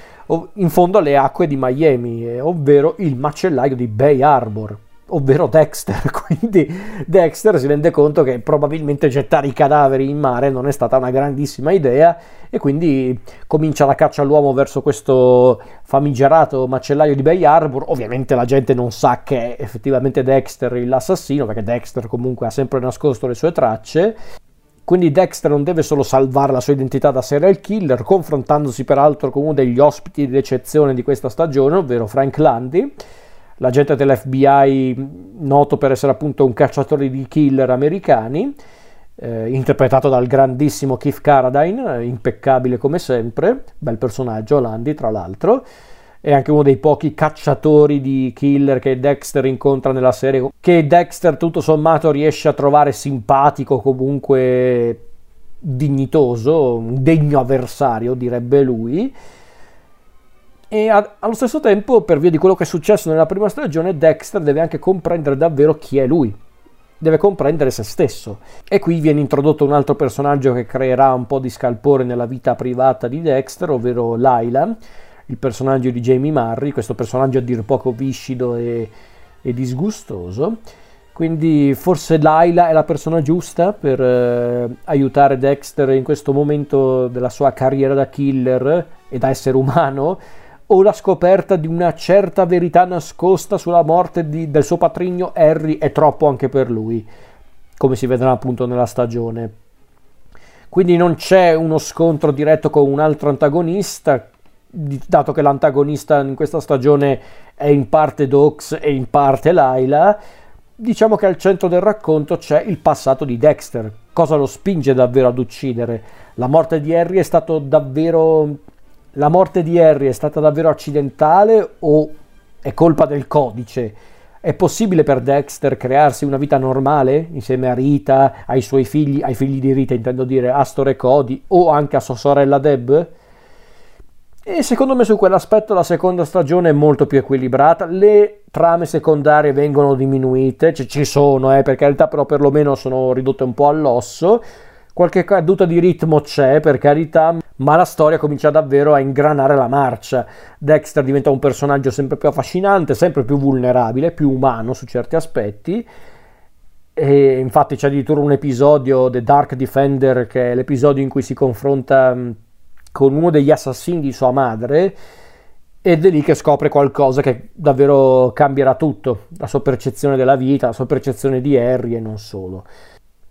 in fondo alle acque di Miami, ovvero il macellaio di Bay Harbor ovvero Dexter. Quindi Dexter si rende conto che probabilmente gettare i cadaveri in mare non è stata una grandissima idea e quindi comincia la caccia all'uomo verso questo famigerato macellaio di Bay Harbor. Ovviamente la gente non sa che è effettivamente Dexter l'assassino, perché Dexter comunque ha sempre nascosto le sue tracce. Quindi Dexter non deve solo salvare la sua identità da serial killer, confrontandosi peraltro con uno degli ospiti d'eccezione di questa stagione, ovvero Frank Landy, l'agente dell'FBI noto per essere appunto un cacciatore di killer americani. eh, interpretato dal grandissimo Keith Carradine, impeccabile come sempre, bel personaggio, Landi tra l'altro, è anche uno dei pochi cacciatori di killer che Dexter incontra nella serie, che Dexter tutto sommato riesce a trovare simpatico, comunque dignitoso, un degno avversario, direbbe lui. E a, allo stesso tempo, per via di quello che è successo nella prima stagione, Dexter deve anche comprendere davvero chi è lui deve comprendere se stesso. E qui viene introdotto un altro personaggio che creerà un po' di scalpore nella vita privata di Dexter, ovvero Laila, il personaggio di Jamie Murray, questo personaggio a dir poco viscido e, e disgustoso. Quindi forse Laila è la persona giusta per eh, aiutare Dexter in questo momento della sua carriera da killer e da essere umano o la scoperta di una certa verità nascosta sulla morte di, del suo patrigno Harry è troppo anche per lui, come si vedrà appunto nella stagione. Quindi non c'è uno scontro diretto con un altro antagonista, dato che l'antagonista in questa stagione è in parte Dox e in parte Laila. Diciamo che al centro del racconto c'è il passato di Dexter, cosa lo spinge davvero ad uccidere. La morte di Harry è stato davvero la morte di Harry è stata davvero accidentale o è colpa del codice? È possibile per Dexter crearsi una vita normale insieme a Rita, ai suoi figli, ai figli di Rita intendo dire Astor e Cody o anche a sua sorella Deb? E secondo me su quell'aspetto la seconda stagione è molto più equilibrata, le trame secondarie vengono diminuite, cioè, ci sono eh, per carità però perlomeno sono ridotte un po' all'osso, qualche caduta di ritmo c'è per carità, ma la storia comincia davvero a ingranare la marcia. Dexter diventa un personaggio sempre più affascinante, sempre più vulnerabile, più umano su certi aspetti. E infatti c'è addirittura un episodio, The Dark Defender, che è l'episodio in cui si confronta mm, con uno degli assassini di sua madre ed è lì che scopre qualcosa che davvero cambierà tutto, la sua percezione della vita, la sua percezione di Harry e non solo.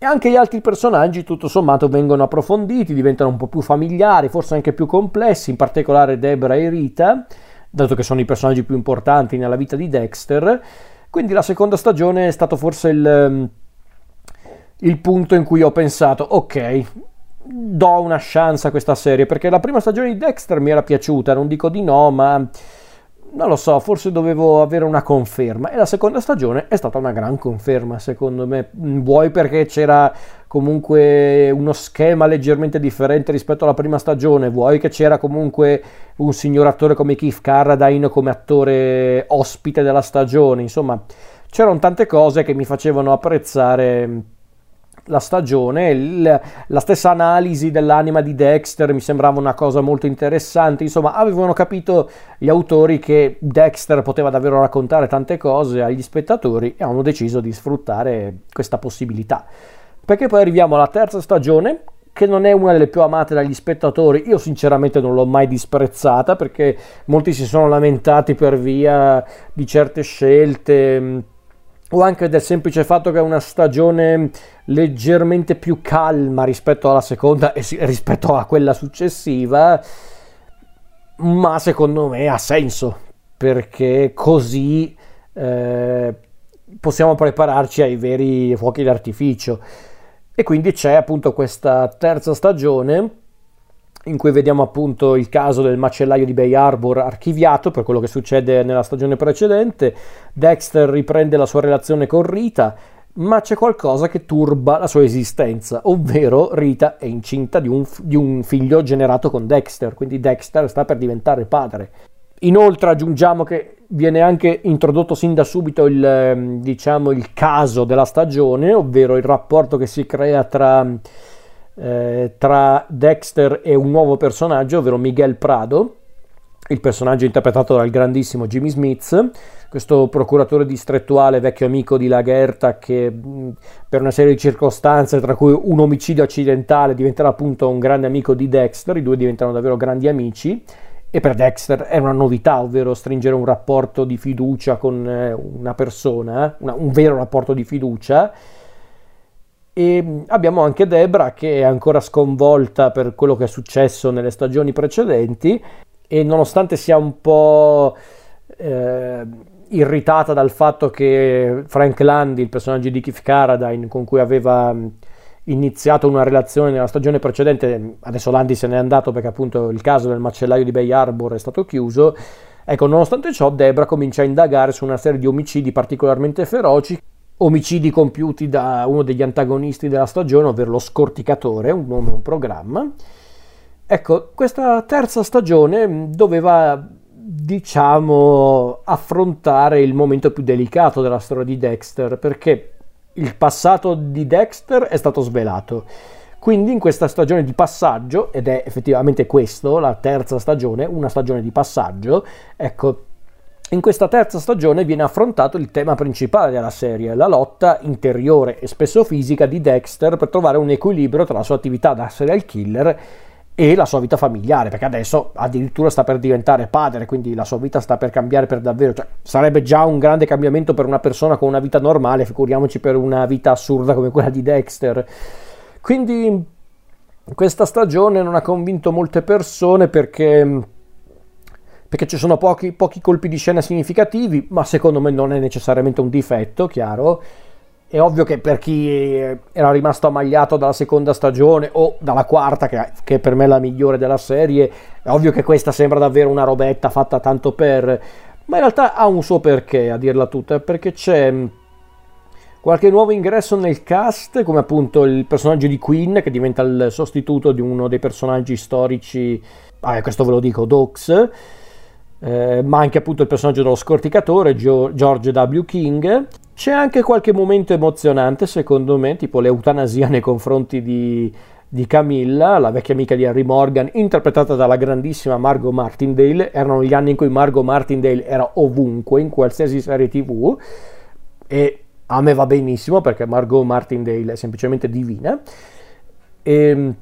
E anche gli altri personaggi, tutto sommato, vengono approfonditi, diventano un po' più familiari, forse anche più complessi, in particolare Debra e Rita, dato che sono i personaggi più importanti nella vita di Dexter. Quindi la seconda stagione è stato forse il, ehm, il punto in cui ho pensato, ok, do una chance a questa serie, perché la prima stagione di Dexter mi era piaciuta, non dico di no, ma non lo so, forse dovevo avere una conferma. E la seconda stagione è stata una gran conferma secondo me, vuoi perché c'era comunque uno schema leggermente differente rispetto alla prima stagione, vuoi che c'era comunque un signor attore come Keith Carradine come attore ospite della stagione, insomma c'erano tante cose che mi facevano apprezzare la stagione, il, la stessa analisi dell'anima di Dexter mi sembrava una cosa molto interessante, insomma avevano capito gli autori che Dexter poteva davvero raccontare tante cose agli spettatori e hanno deciso di sfruttare questa possibilità. Perché poi arriviamo alla terza stagione, che non è una delle più amate dagli spettatori, io sinceramente non l'ho mai disprezzata perché molti si sono lamentati per via di certe scelte o anche del semplice fatto che è una stagione leggermente più calma rispetto alla seconda e rispetto a quella successiva, ma secondo me ha senso perché così eh, possiamo prepararci ai veri fuochi d'artificio. E quindi c'è appunto questa terza stagione in cui vediamo appunto il caso del macellaio di Bay Harbor archiviato per quello che succede nella stagione precedente. Dexter riprende la sua relazione con Rita, ma c'è qualcosa che turba la sua esistenza, ovvero Rita è incinta di un, di un figlio generato con Dexter, quindi Dexter sta per diventare padre. Inoltre aggiungiamo che viene anche introdotto sin da subito il, ehm, diciamo, il caso della stagione, ovvero il rapporto che si crea tra eh, tra Dexter e un nuovo personaggio, ovvero Miguel Prado, il personaggio interpretato dal grandissimo Jimmy Smith, questo procuratore distrettuale vecchio amico di Lagherta che per una serie di circostanze, tra cui un omicidio accidentale, diventerà appunto un grande amico di Dexter, i due diventano davvero grandi amici. E per Dexter è una novità, ovvero stringere un rapporto di fiducia con eh, una persona, un vero rapporto di fiducia, e abbiamo anche Debra che è ancora sconvolta per quello che è successo nelle stagioni precedenti e nonostante sia un po' eh, irritata dal fatto che Frank Landy, il personaggio di Keith Carradine con cui aveva iniziato una relazione nella stagione precedente, adesso Landi se n'è andato perché appunto il caso del macellaio di Bay Harbor è stato chiuso, ecco, nonostante ciò Debra comincia a indagare su una serie di omicidi particolarmente feroci, omicidi compiuti da uno degli antagonisti della stagione, ovvero lo scorticatore, un nome, un programma. Ecco, questa terza stagione doveva, diciamo, affrontare il momento più delicato della storia di Dexter, perché il passato di Dexter è stato svelato. Quindi in questa stagione di passaggio, ed è effettivamente questo, la terza stagione, una stagione di passaggio, ecco, in questa terza stagione viene affrontato il tema principale della serie, la lotta interiore e spesso fisica di Dexter per trovare un equilibrio tra la sua attività da serial killer e la sua vita familiare, perché adesso addirittura sta per diventare padre, quindi la sua vita sta per cambiare per davvero, cioè, sarebbe già un grande cambiamento per una persona con una vita normale, figuriamoci per una vita assurda come quella di Dexter. Quindi questa stagione non ha convinto molte persone perché, perché ci sono pochi, pochi colpi di scena significativi, ma secondo me non è necessariamente un difetto, chiaro. È ovvio che per chi era rimasto ammagliato dalla seconda stagione o dalla quarta, che, che per me è la migliore della serie, è ovvio che questa sembra davvero una robetta fatta tanto per... Ma in realtà ha un suo perché, a dirla tutta, perché c'è mm, qualche nuovo ingresso nel cast, come appunto il personaggio di Queen, che diventa il sostituto di uno dei personaggi storici, ah, questo ve lo dico, Dox, eh, ma anche appunto il personaggio dello scorticatore, George W. King. C'è anche qualche momento emozionante, secondo me, tipo l'eutanasia nei confronti di, di Camilla, la vecchia amica di Harry Morgan, interpretata dalla grandissima Margot Martindale. Erano gli anni in cui Margot Martindale era ovunque, in qualsiasi serie tv, e a me va benissimo perché Margot Martindale è semplicemente divina. E, ehm,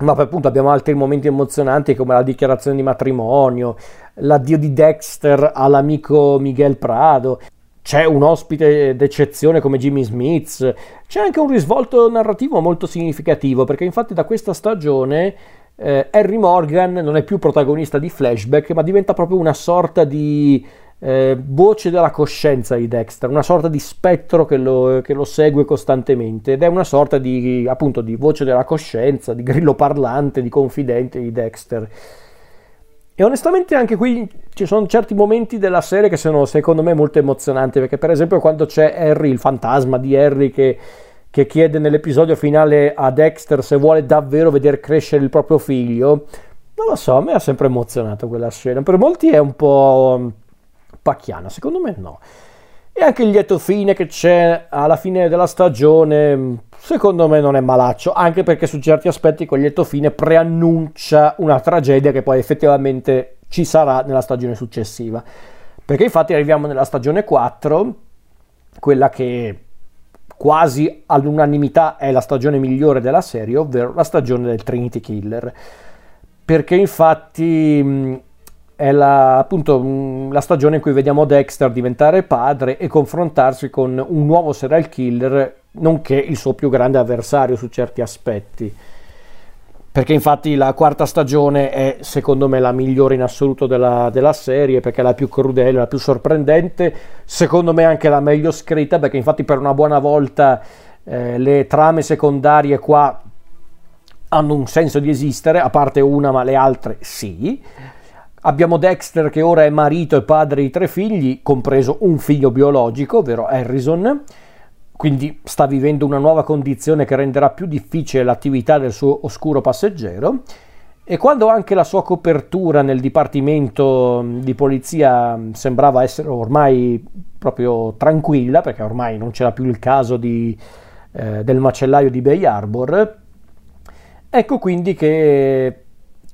ma appunto abbiamo altri momenti emozionanti come la dichiarazione di matrimonio, l'addio di Dexter all'amico Miguel Prado, c'è un ospite d'eccezione come Jimmy Smith, c'è anche un risvolto narrativo molto significativo perché infatti da questa stagione eh, Harry Morgan non è più protagonista di flashback ma diventa proprio una sorta di eh, voce della coscienza di Dexter, una sorta di spettro che lo, che lo, segue costantemente. Ed è una sorta di, appunto, di voce della coscienza, di grillo parlante, di confidente di Dexter. E onestamente anche qui ci sono certi momenti della serie che sono secondo me molto emozionanti, perché per esempio quando c'è Harry, il fantasma di Harry che, che chiede nell'episodio finale a Dexter se vuole davvero vedere crescere il proprio figlio, non lo so, a me ha sempre emozionato quella scena. Per molti è un po' pacchiana, secondo me no. E anche il lieto fine che c'è alla fine della stagione, secondo me non è malaccio, anche perché su certi aspetti lieto fine preannuncia una tragedia che poi effettivamente ci sarà nella stagione successiva. Perché infatti arriviamo nella stagione 4, quella che quasi all'unanimità è la stagione migliore della serie, ovvero la stagione del Trinity Killer. Perché infatti è la, appunto mm, la stagione in cui vediamo Dexter diventare padre e confrontarsi con un nuovo serial killer, nonché il suo più grande avversario su certi aspetti. Perché infatti la quarta stagione è secondo me la migliore in assoluto della, della serie, perché è la più crudele, la più sorprendente, secondo me anche la meglio scritta, perché infatti per una buona volta eh, le trame secondarie qua hanno un senso di esistere, a parte una ma le altre sì Abbiamo Dexter che ora è marito e padre di tre figli, compreso un figlio biologico, ovvero Harrison, quindi sta vivendo una nuova condizione che renderà più difficile l'attività del suo oscuro passeggero. E quando anche la sua copertura nel dipartimento di polizia sembrava essere ormai proprio tranquilla, perché ormai non c'era più il caso di, eh, del macellaio di Bay Harbor, ecco quindi che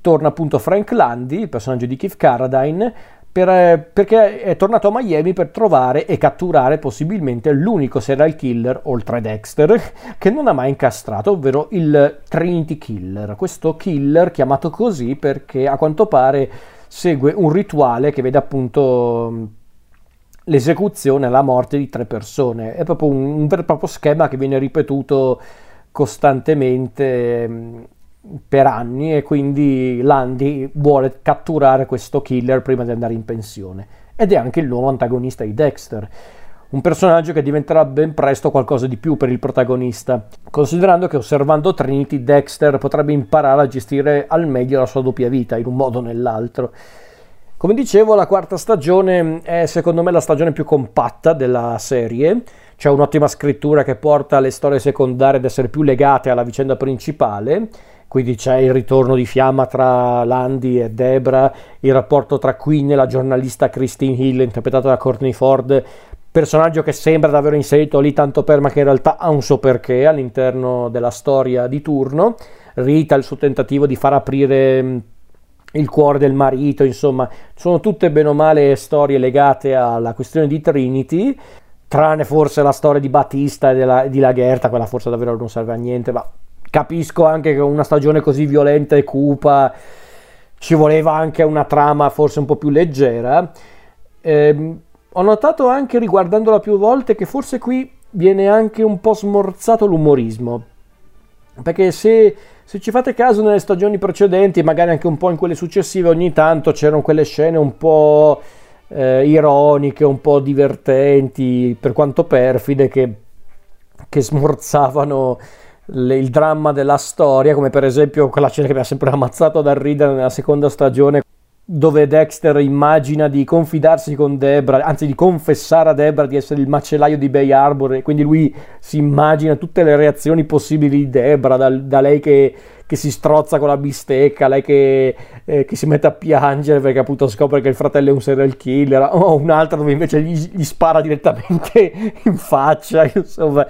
torna appunto Frank Landy, il personaggio di Keith Carradine, per, eh, perché è tornato a Miami per trovare e catturare possibilmente l'unico serial killer, oltre a Dexter, che non ha mai incastrato, ovvero il Trinity Killer. Questo killer chiamato così perché a quanto pare segue un rituale che vede appunto l'esecuzione, la morte di tre persone. È proprio un, un vero e proprio schema che viene ripetuto costantemente per anni e quindi Landy vuole catturare questo killer prima di andare in pensione ed è anche il nuovo antagonista di Dexter. un personaggio che diventerà ben presto qualcosa di più per il protagonista, considerando che osservando Trinity Dexter potrebbe imparare a gestire al meglio la sua doppia vita, in un modo o nell'altro. Come dicevo, la quarta stagione è secondo me la stagione più compatta della serie, c'è un'ottima scrittura che porta le storie secondarie ad essere più legate alla vicenda principale, quindi c'è il ritorno di fiamma tra Landy e Debra, il rapporto tra Queen e la giornalista Christine Hill interpretata da Courtney Ford personaggio che sembra davvero inserito lì tanto per ma che in realtà ha un suo perché all'interno della storia di turno. Rita, il suo tentativo di far aprire mm, il cuore del marito, insomma, sono tutte bene o male storie legate alla questione di Trinity, tranne forse la storia di Battista e della, di Lagherta, quella forse davvero non serve a niente, ma capisco anche che una stagione così violenta e cupa ci voleva anche una trama forse un po' più leggera. Eh, ho notato anche riguardandola più volte che forse qui viene anche un po' smorzato l'umorismo. Perché se, se ci fate caso nelle stagioni precedenti, magari anche un po' in quelle successive, ogni tanto c'erano quelle scene un po' eh, ironiche, un po' divertenti, per quanto perfide, che, che smorzavano le, il dramma della storia, come per esempio quella scena che mi ha sempre ammazzato dal ridere nella seconda stagione dove Dexter immagina di confidarsi con Debra, anzi di confessare a Debra di essere il macellaio di Bay Harbor e quindi lui si immagina tutte le reazioni possibili di Debra, da, da lei che, che, si strozza con la bistecca, lei che, eh, che, si mette a piangere perché appunto scopre che il fratello è un serial killer, o un'altra dove invece gli, gli spara direttamente in faccia, insomma,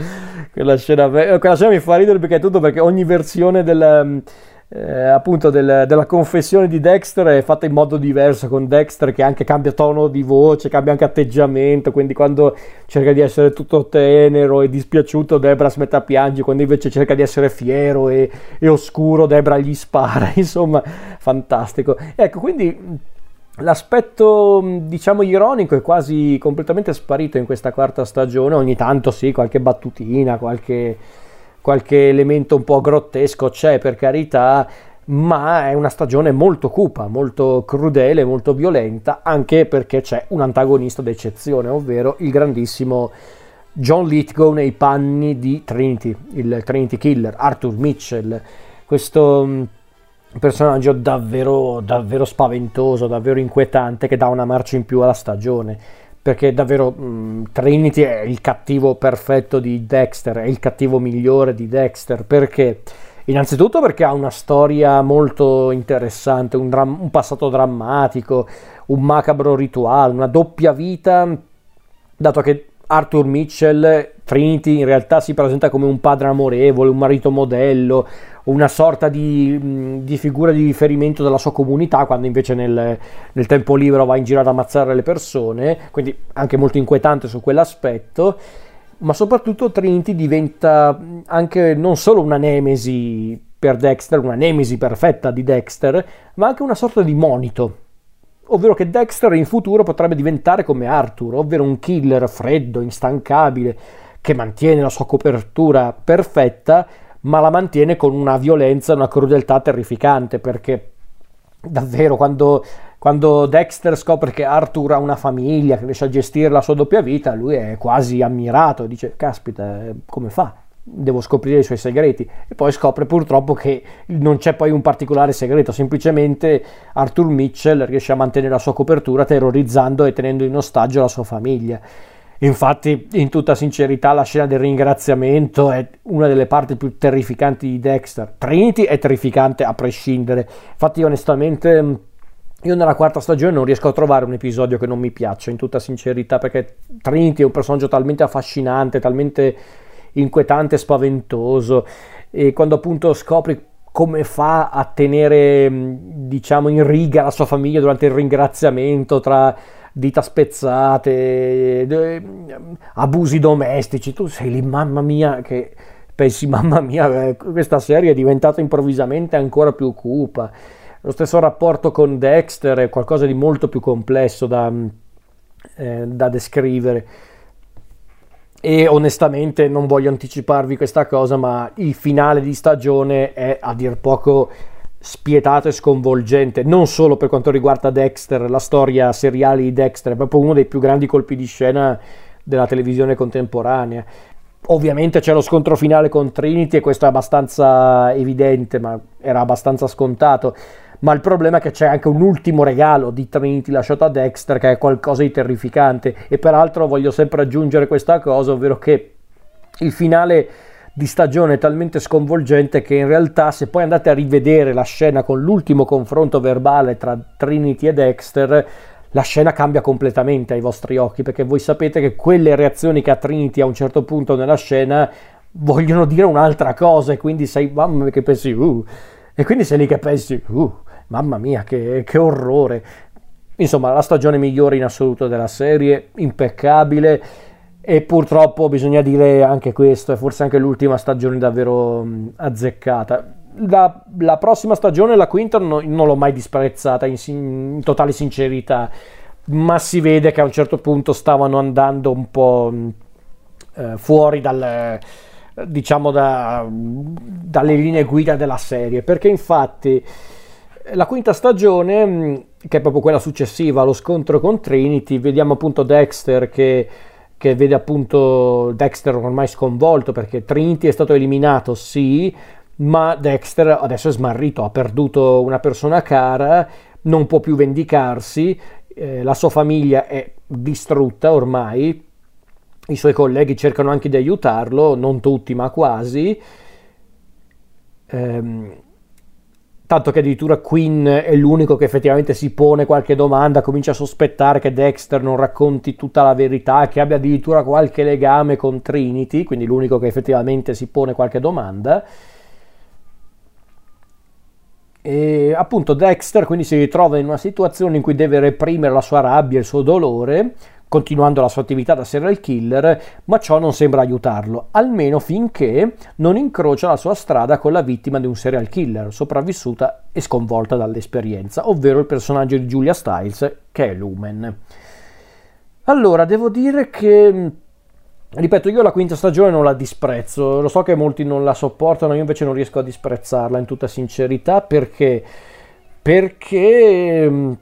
quella scena, quella scena mi fa ridere perché è tutto perché ogni versione del eh, appunto del, della confessione di Dexter è fatta in modo diverso con Dexter che anche cambia tono di voce, cambia anche atteggiamento, quindi quando cerca di essere tutto tenero e dispiaciuto Debra si mette a piangere, quando invece cerca di essere fiero e, e oscuro Debra gli spara, insomma fantastico. Ecco, quindi L'aspetto, diciamo, ironico è quasi completamente sparito in questa quarta stagione. Ogni tanto sì, qualche battutina, qualche, qualche elemento un po' grottesco c'è per carità, ma è una stagione molto cupa, molto crudele, molto violenta, anche perché c'è un antagonista d'eccezione, ovvero il grandissimo John Lithgow nei panni di Trinity, il Trinity Killer, Arthur Mitchell. Questo mm, personaggio davvero, davvero spaventoso, davvero inquietante che dà una marcia in più alla stagione perché davvero mh, mm, Trinity è il cattivo perfetto di Dexter, è il cattivo migliore di Dexter, perché? Innanzitutto perché ha una storia molto interessante, un, dram- un passato drammatico, un macabro rituale, una doppia vita, dato che Arthur Mitchell, Trinity in realtà si presenta come un padre amorevole, un marito modello, una sorta di, di, figura di riferimento della sua comunità, quando invece nel, nel, tempo libero va in giro ad ammazzare le persone, quindi anche molto inquietante su quell'aspetto, ma soprattutto Trinity diventa anche non solo una nemesi per Dexter, una nemesi perfetta di Dexter, ma anche una sorta di monito, ovvero che Dexter in futuro potrebbe diventare come Arthur, ovvero un killer freddo, instancabile, che mantiene la sua copertura perfetta, ma la mantiene con una violenza, una crudeltà terrificante, perché davvero quando, quando Dexter scopre che Arthur ha una famiglia, che riesce a gestire la sua doppia vita, lui è quasi ammirato, dice, caspita, eh, come fa? Devo scoprire i suoi segreti e poi scopre purtroppo che non c'è poi un particolare segreto, semplicemente Arthur Mitchell riesce a mantenere la sua copertura terrorizzando e tenendo in ostaggio la sua famiglia. Infatti, in tutta sincerità, la scena del ringraziamento è una delle parti più terrificanti di Dexter. Trinity è terrificante a prescindere. Infatti, onestamente, io nella quarta stagione non riesco a trovare un episodio che non mi piaccia, in tutta sincerità, perché Trinity è un personaggio talmente affascinante, talmente inquietante spaventoso. E quando appunto scopri come fa a tenere, diciamo, in riga la sua famiglia durante il ringraziamento tra dita spezzate, abusi domestici, tu sei lì, mamma mia, che pensi, mamma mia, questa serie è diventata improvvisamente ancora più cupa. Lo stesso rapporto con Dexter è qualcosa di molto più complesso da, eh, da descrivere. E onestamente non voglio anticiparvi questa cosa, ma il finale di stagione è a dir poco spietato e sconvolgente, non solo per quanto riguarda Dexter, la storia seriale di Dexter, è proprio uno dei più grandi colpi di scena della televisione contemporanea. Ovviamente c'è lo scontro finale con Trinity e questo è abbastanza evidente, ma era abbastanza scontato. Ma il problema è che c'è anche un ultimo regalo di Trinity lasciato a Dexter che è qualcosa di terrificante. E peraltro voglio sempre aggiungere questa cosa, ovvero che il finale di stagione talmente sconvolgente che in realtà se poi andate a rivedere la scena con l'ultimo confronto verbale tra Trinity e Dexter, la scena cambia completamente ai vostri occhi perché voi sapete che quelle reazioni che ha Trinity a un certo punto nella scena vogliono dire un'altra cosa e quindi sei mamma mia che pensi uh, e quindi sei lì che pensi uh, mamma mia che, che orrore insomma la stagione migliore in assoluto della serie impeccabile e purtroppo bisogna dire anche questo, è forse anche l'ultima stagione davvero mh, azzeccata. La, la, prossima stagione, la quinta, no, non l'ho mai disprezzata in, in, totale sincerità, ma si vede che a un certo punto stavano andando un po' mh, eh, fuori dal, diciamo da, dalle linee guida della serie, perché infatti la quinta stagione, che è proprio quella successiva allo scontro con Trinity, vediamo appunto Dexter che che vede appunto Dexter ormai sconvolto perché Trinity è stato eliminato, sì, ma Dexter adesso è smarrito, ha perduto una persona cara, non può più vendicarsi, eh, la sua famiglia è distrutta ormai, i suoi colleghi cercano anche di aiutarlo, non tutti ma quasi. Ehm, Tanto che addirittura Quinn è l'unico che effettivamente si pone qualche domanda, comincia a sospettare che Dexter non racconti tutta la verità, che abbia addirittura qualche legame con Trinity, quindi l'unico che effettivamente si pone qualche domanda. E appunto Dexter quindi si ritrova in una situazione in cui deve reprimere la sua rabbia, il suo dolore, continuando la sua attività da serial killer, ma ciò non sembra aiutarlo, almeno finché non incrocia la sua strada con la vittima di un serial killer, sopravvissuta e sconvolta dall'esperienza, ovvero il personaggio di Julia Stiles, che è Lumen. Allora, devo dire che Ripeto, io la quinta stagione non la disprezzo, lo so che molti non la sopportano, io invece non riesco a disprezzarla in tutta sincerità perché, perché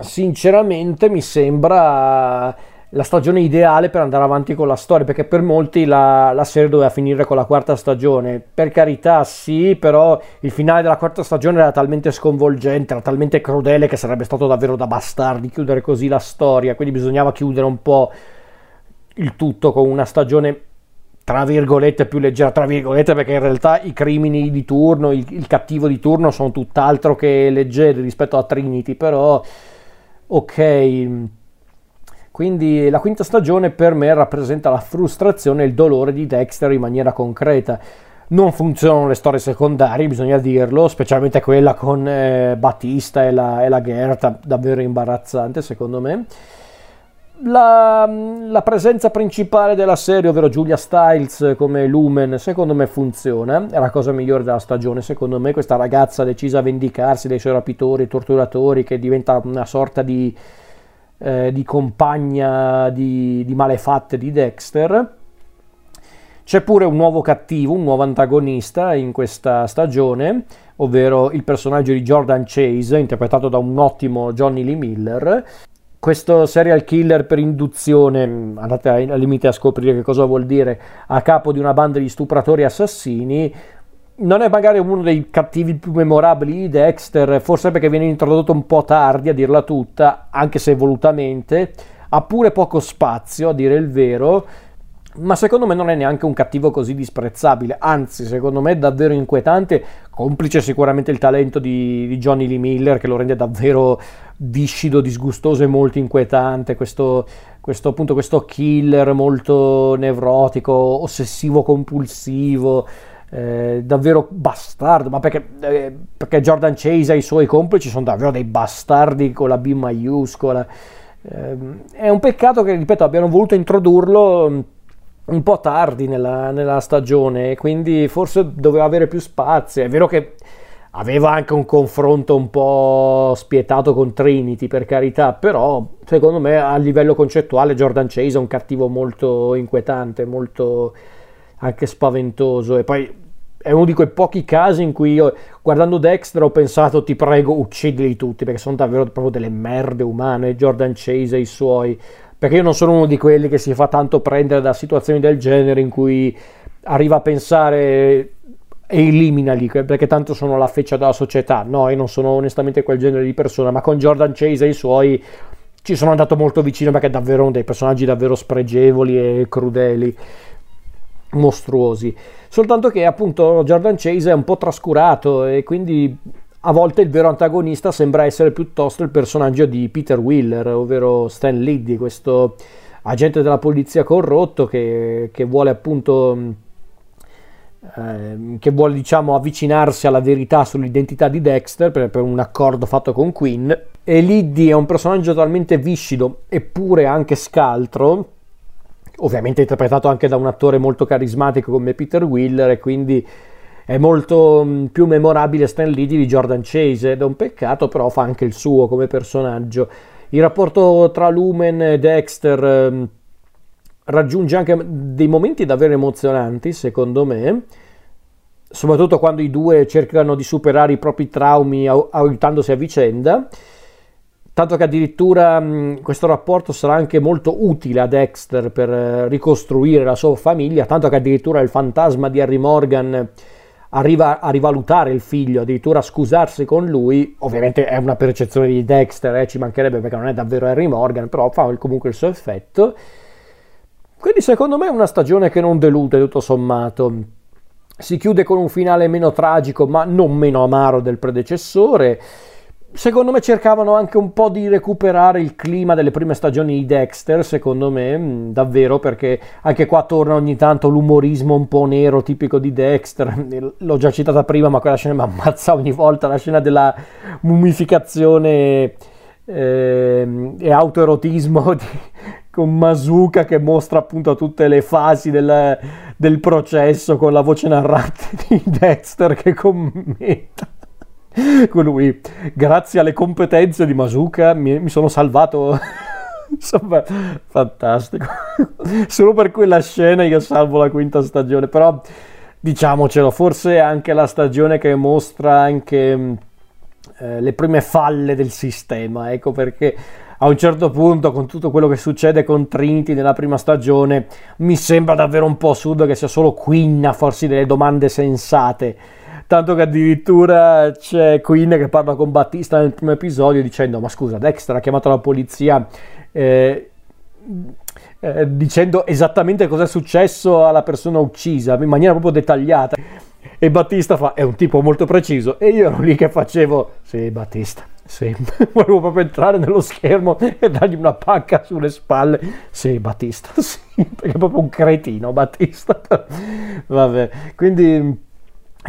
sinceramente mi sembra la stagione ideale per andare avanti con la storia, perché per molti la, la, serie doveva finire con la quarta stagione. Per carità, sì, però il finale della quarta stagione era talmente sconvolgente, era talmente crudele che sarebbe stato davvero da bastardi chiudere così la storia, quindi bisognava chiudere un po' il tutto con una stagione tra virgolette più leggera, tra virgolette perché in realtà i crimini di turno, il, il cattivo di turno sono tutt'altro che leggeri rispetto a Trinity, però ok. Quindi la quinta stagione per me rappresenta la frustrazione e il dolore di Dexter in maniera concreta. Non funzionano le storie secondarie, bisogna dirlo, specialmente quella con eh, Battista e la, e la Gerta, davvero imbarazzante secondo me. La, la, presenza principale della serie, ovvero Julia Stiles come Lumen, secondo me funziona, è la cosa migliore della stagione, secondo me. Questa ragazza decisa a vendicarsi dai suoi rapitori torturatori che diventa una sorta di, eh, di compagna di, di malefatte di Dexter. C'è pure un nuovo cattivo, un nuovo antagonista in questa stagione, ovvero il personaggio di Jordan Chase, interpretato da un ottimo Johnny Lee Miller, questo serial killer per induzione, andate al limite a scoprire che cosa vuol dire, a capo di una banda di stupratori assassini, non è magari uno dei cattivi più memorabili di Dexter, forse perché viene introdotto un po' tardi a dirla tutta, anche se volutamente, ha pure poco spazio a dire il vero, ma secondo me non è neanche un cattivo così disprezzabile, anzi secondo me è davvero inquietante, complice sicuramente il talento di, di Johnny Lee Miller che lo rende davvero viscido, disgustoso e molto inquietante, questo, questo, appunto, questo killer molto nevrotico, ossessivo compulsivo, eh, davvero bastardo, ma perché, eh, perché Jordan Chase e i suoi complici sono davvero dei bastardi con la B maiuscola. Eh, è un peccato che, ripeto, abbiano voluto introdurlo un po' tardi nella, nella stagione, quindi forse doveva avere più spazio. È vero che aveva anche un confronto un po' spietato con Trinity, per carità, però secondo me a livello concettuale Jordan Chase è un cattivo molto inquietante, molto anche spaventoso e poi è uno di quei pochi casi in cui io guardando Dexter ho pensato ti prego uccidili tutti perché sono davvero proprio delle merde umane Jordan Chase e i suoi perché io non sono uno di quelli che si fa tanto prendere da situazioni del genere in cui arriva a pensare e eliminali perché tanto sono la feccia della società. No, io non sono onestamente quel genere di persona, ma con Jordan Chase e i suoi ci sono andato molto vicino perché davvero uno dei personaggi davvero spregevoli e crudeli, mostruosi. Soltanto che appunto Jordan Chase è un po' trascurato e quindi a volte il vero antagonista sembra essere piuttosto il personaggio di Peter Wheeler, ovvero Stan Liddy, questo agente della polizia corrotto che, che vuole appunto eh, che vuole diciamo avvicinarsi alla verità sull'identità di Dexter per, per un accordo fatto con Quinn. E Liddy è un personaggio talmente viscido eppure anche scaltro ovviamente interpretato anche da un attore molto carismatico come Peter Wheeler e quindi è molto mm, più memorabile Stan Lee di Jordan Chase ed è un peccato, però fa anche il suo come personaggio. Il rapporto tra Lumen e Dexter mm, raggiunge anche dei momenti davvero emozionanti, secondo me, soprattutto quando i due cercano di superare i propri traumi aiutandosi a vicenda. Tanto che addirittura mm, questo rapporto sarà anche molto utile a Dexter per eh, ricostruire la sua famiglia, tanto che addirittura il fantasma di Harry Morgan arriva a rivalutare il figlio, addirittura a scusarsi con lui, ovviamente è una percezione di Dexter, eh, ci mancherebbe perché non è davvero Harry Morgan, però fa comunque il suo effetto. Quindi secondo me è una stagione che non delude tutto sommato. Si chiude con un finale meno tragico ma non meno amaro del predecessore secondo me cercavano anche un po' di recuperare il clima delle prime stagioni di Dexter, secondo me, mm, davvero, perché anche qua torna ogni tanto l'umorismo un po' nero tipico di Dexter. L'ho già citata prima, ma quella scena mi ammazza ogni volta, la scena della mummificazione eh, e autoerotismo di, con Masuka che mostra appunto tutte le fasi del, del processo con la voce narrante di Dexter che commenta con lui, grazie alle competenze di Masuka, mi, mi sono salvato. Insomma, fantastico. Solo per quella scena io salvo la quinta stagione, però diciamocelo, forse anche la stagione che mostra anche eh, le prime falle del sistema, ecco perché a un certo punto con tutto quello che succede con Trinity nella prima stagione mi sembra davvero un po' assurdo che sia solo Quinn a farsi delle domande sensate tanto che addirittura c'è Queen che parla con Battista nel primo episodio dicendo ma scusa Dexter ha chiamato la polizia eh, eh, dicendo esattamente cosa è successo alla persona uccisa in maniera proprio dettagliata e Battista fa è un tipo molto preciso e io ero lì che facevo sì Battista sì, volevo proprio entrare nello schermo e dargli una pacca sulle spalle. Sì, Battista, sì, perché è proprio un cretino, Battista. Vabbè, quindi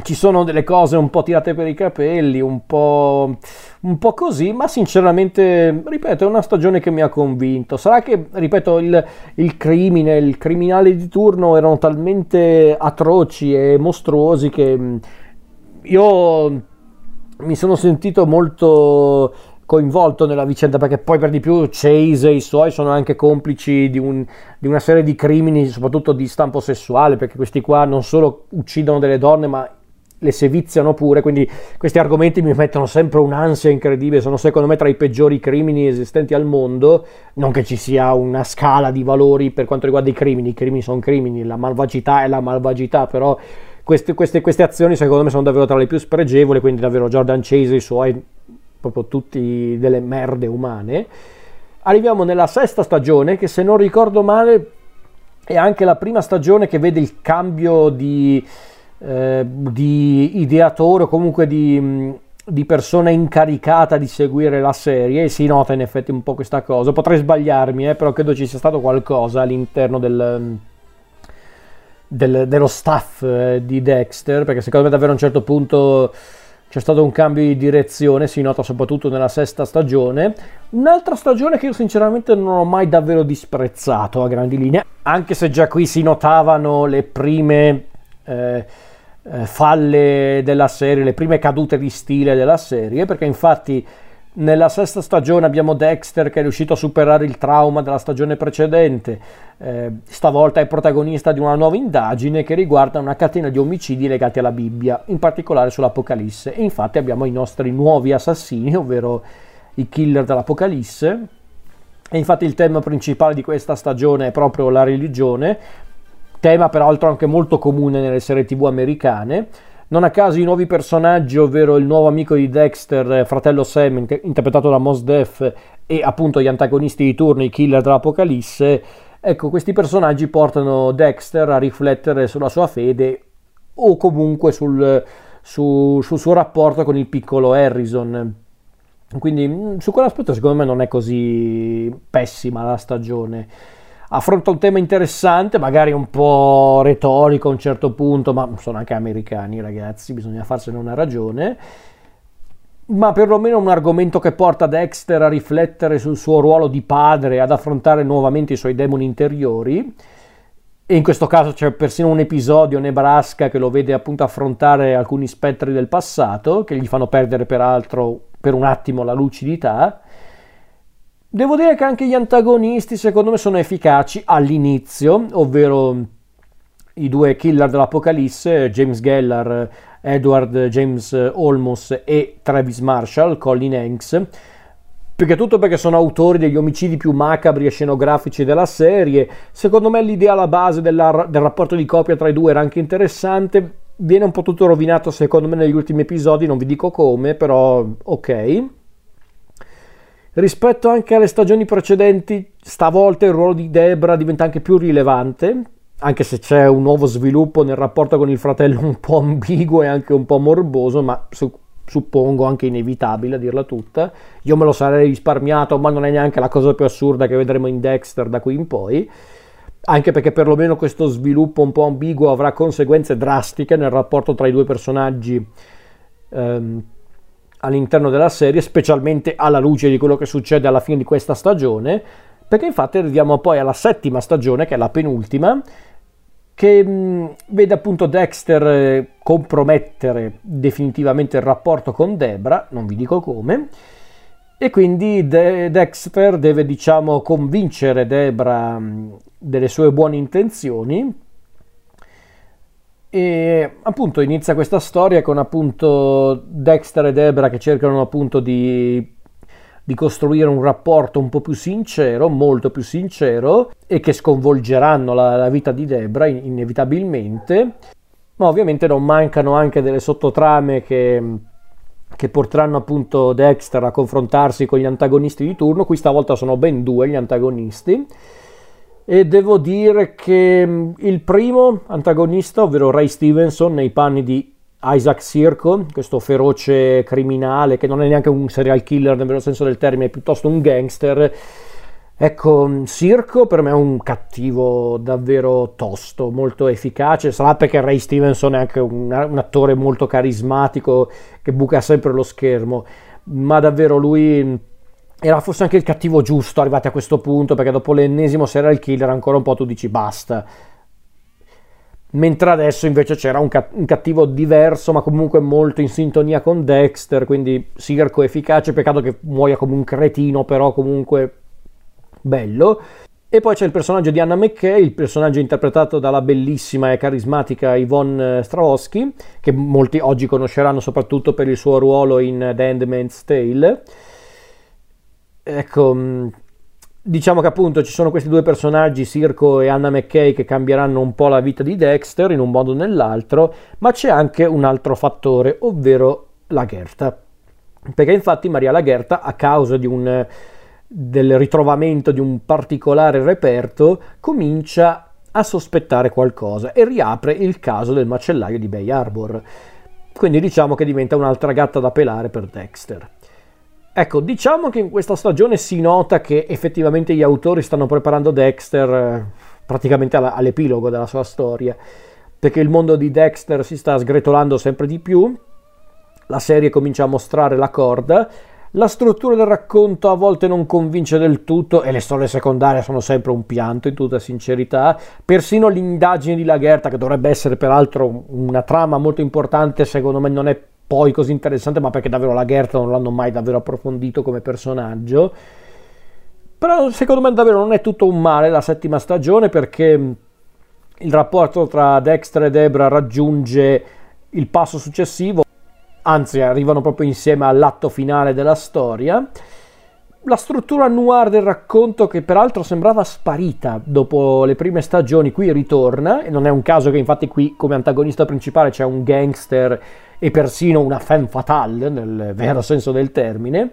ci sono delle cose un po' tirate per i capelli, un po', un po', così, ma sinceramente, ripeto, è una stagione che mi ha convinto. Sarà che, ripeto, il, il crimine, il criminale di turno erano talmente atroci e mostruosi che mm, io mi sono sentito molto coinvolto nella vicenda perché poi per di più Chase e i suoi sono anche complici di, un, di, una serie di crimini soprattutto di stampo sessuale perché questi qua non solo uccidono delle donne ma le seviziano pure, quindi questi argomenti mi mettono sempre un'ansia incredibile, sono secondo me tra i peggiori crimini esistenti al mondo, non che ci sia una scala di valori per quanto riguarda i crimini, i crimini sono crimini, la malvagità è la malvagità, però queste, queste, queste azioni secondo me sono davvero tra le più spregevoli, quindi davvero Jordan Chase e i suoi, proprio tutti delle merde umane. Arriviamo nella sesta stagione che se non ricordo male è anche la prima stagione che vede il cambio di eh, di ideatore o comunque di, mm, di, persona incaricata di seguire la serie e si nota in effetti un po' questa cosa. Potrei sbagliarmi, eh, però credo ci sia stato qualcosa all'interno del, mm, del, dello staff eh, di Dexter, perché secondo me davvero a un certo punto c'è stato un cambio di direzione, si nota soprattutto nella sesta stagione. Un'altra stagione che io sinceramente non ho mai davvero disprezzato a grandi linee, anche se già qui si notavano le prime... Eh, eh, falle della serie, le prime cadute di stile della serie, perché infatti nella sesta stagione abbiamo Dexter che è riuscito a superare il trauma della stagione precedente, eh, stavolta è protagonista di una nuova indagine che riguarda una catena di omicidi legati alla Bibbia, in particolare sull'Apocalisse. E infatti abbiamo i nostri nuovi assassini, ovvero i killer dell'Apocalisse, E infatti il tema principale di questa stagione è proprio la religione, tema peraltro anche molto comune nelle serie tv americane. Non a caso i nuovi personaggi, ovvero il nuovo amico di Dexter, fratello Sam, interpretato da Mos Def, e appunto gli antagonisti di turno, i killer dell'Apocalisse, ecco, questi personaggi portano Dexter a riflettere sulla sua fede o comunque sul, su, sul suo rapporto con il piccolo Harrison. Quindi mm, su quell'aspetto secondo me non è così pessima la stagione. Affronta un tema interessante, magari un po' retorico a un certo punto, ma sono anche americani ragazzi, bisogna farsene una ragione. Ma perlomeno un argomento che porta Dexter a riflettere sul suo ruolo di padre, ad affrontare nuovamente i suoi demoni interiori e in questo caso c'è persino un episodio Nebraska che lo vede appunto affrontare alcuni spettri del passato che gli fanno perdere peraltro per un attimo la lucidità. Devo dire che anche gli antagonisti secondo me sono efficaci all'inizio, ovvero i due killer dell'Apocalisse, James Gellar, Edward James Olmos e Travis Marshall, Colin Hanks più che tutto perché sono autori degli omicidi più macabri e scenografici della serie. Secondo me l'idea alla base della, del rapporto di coppia tra i due era anche interessante. Viene un po' tutto rovinato secondo me negli ultimi episodi, non vi dico come, però ok. Rispetto anche alle stagioni precedenti, stavolta il ruolo di Debra diventa anche più rilevante, anche se c'è un nuovo sviluppo nel rapporto con il fratello un po' ambiguo e anche un po' morboso, ma su suppongo anche inevitabile a dirla tutta. Io me lo sarei risparmiato, ma non è neanche la cosa più assurda che vedremo in Dexter da qui in poi. Anche perché perlomeno questo sviluppo un po' ambiguo avrà conseguenze drastiche nel rapporto tra i due personaggi ehm, all'interno della serie, specialmente alla luce di quello che succede alla fine di questa stagione. Perché infatti arriviamo poi alla settima stagione, che è la penultima, che mh, vede appunto Dexter eh, compromettere definitivamente il rapporto con Debra, non vi dico come, e quindi De- Dexter deve diciamo convincere Debra mh, delle sue buone intenzioni e appunto inizia questa storia con appunto Dexter e Debra che cercano appunto di di costruire un rapporto un po' più sincero, molto più sincero e che sconvolgeranno la, la vita di Debra inevitabilmente, ma ovviamente non mancano anche delle sottotrame che, che porteranno appunto Dexter a confrontarsi con gli antagonisti di turno, qui stavolta sono ben due gli antagonisti e devo dire che il primo antagonista, ovvero Ray Stevenson nei panni di Isaac Sirko, questo feroce criminale che non è neanche un serial killer nel vero senso del termine, è piuttosto un gangster. Ecco, Sirko per me è un cattivo davvero tosto, molto efficace. Sarà perché Ray Stevenson è anche un, un attore molto carismatico che buca sempre lo schermo, ma davvero lui era forse anche il cattivo giusto arrivati a questo punto, perché dopo l'ennesimo serial killer ancora un po' tu dici basta mentre adesso invece c'era un, cat- un, cattivo diverso ma comunque molto in sintonia con Dexter quindi Sirco efficace peccato che muoia come un cretino però comunque bello e poi c'è il personaggio di Anna McKay, il personaggio interpretato dalla bellissima e carismatica Yvonne Strahovski, che molti oggi conosceranno soprattutto per il suo ruolo in The Handmaid's Tale. Ecco, Diciamo che appunto ci sono questi due personaggi, Sirco e Anna McKay, che cambieranno un po' la vita di Dexter in un modo o nell'altro, ma c'è anche un altro fattore, ovvero la Gerta. Perché infatti Maria Lagerta, a causa un, del ritrovamento di un particolare reperto, comincia a sospettare qualcosa e riapre il caso del macellaio di Bay Harbor. Quindi diciamo che diventa un'altra gatta da pelare per Dexter. Ecco, diciamo che in questa stagione si nota che effettivamente gli autori stanno preparando Dexter eh, praticamente all'epilogo della sua storia, perché il mondo di Dexter si sta sgretolando sempre di più, la serie comincia a mostrare la corda, la struttura del racconto a volte non convince del tutto e le storie secondarie sono sempre un pianto in tutta sincerità, persino l'indagine di Lagerta che dovrebbe essere peraltro una trama molto importante secondo me non è poi così interessante, ma perché davvero la Gerta non l'hanno mai davvero approfondito come personaggio. Però secondo me davvero non è tutto un male la settima stagione perché il rapporto tra Dexter e Debra raggiunge il passo successivo, anzi arrivano proprio insieme all'atto finale della storia. la struttura noir del racconto che peraltro sembrava sparita dopo le prime stagioni qui ritorna e non è un caso che infatti qui come antagonista principale c'è un gangster e persino una femme fatale nel vero senso del termine.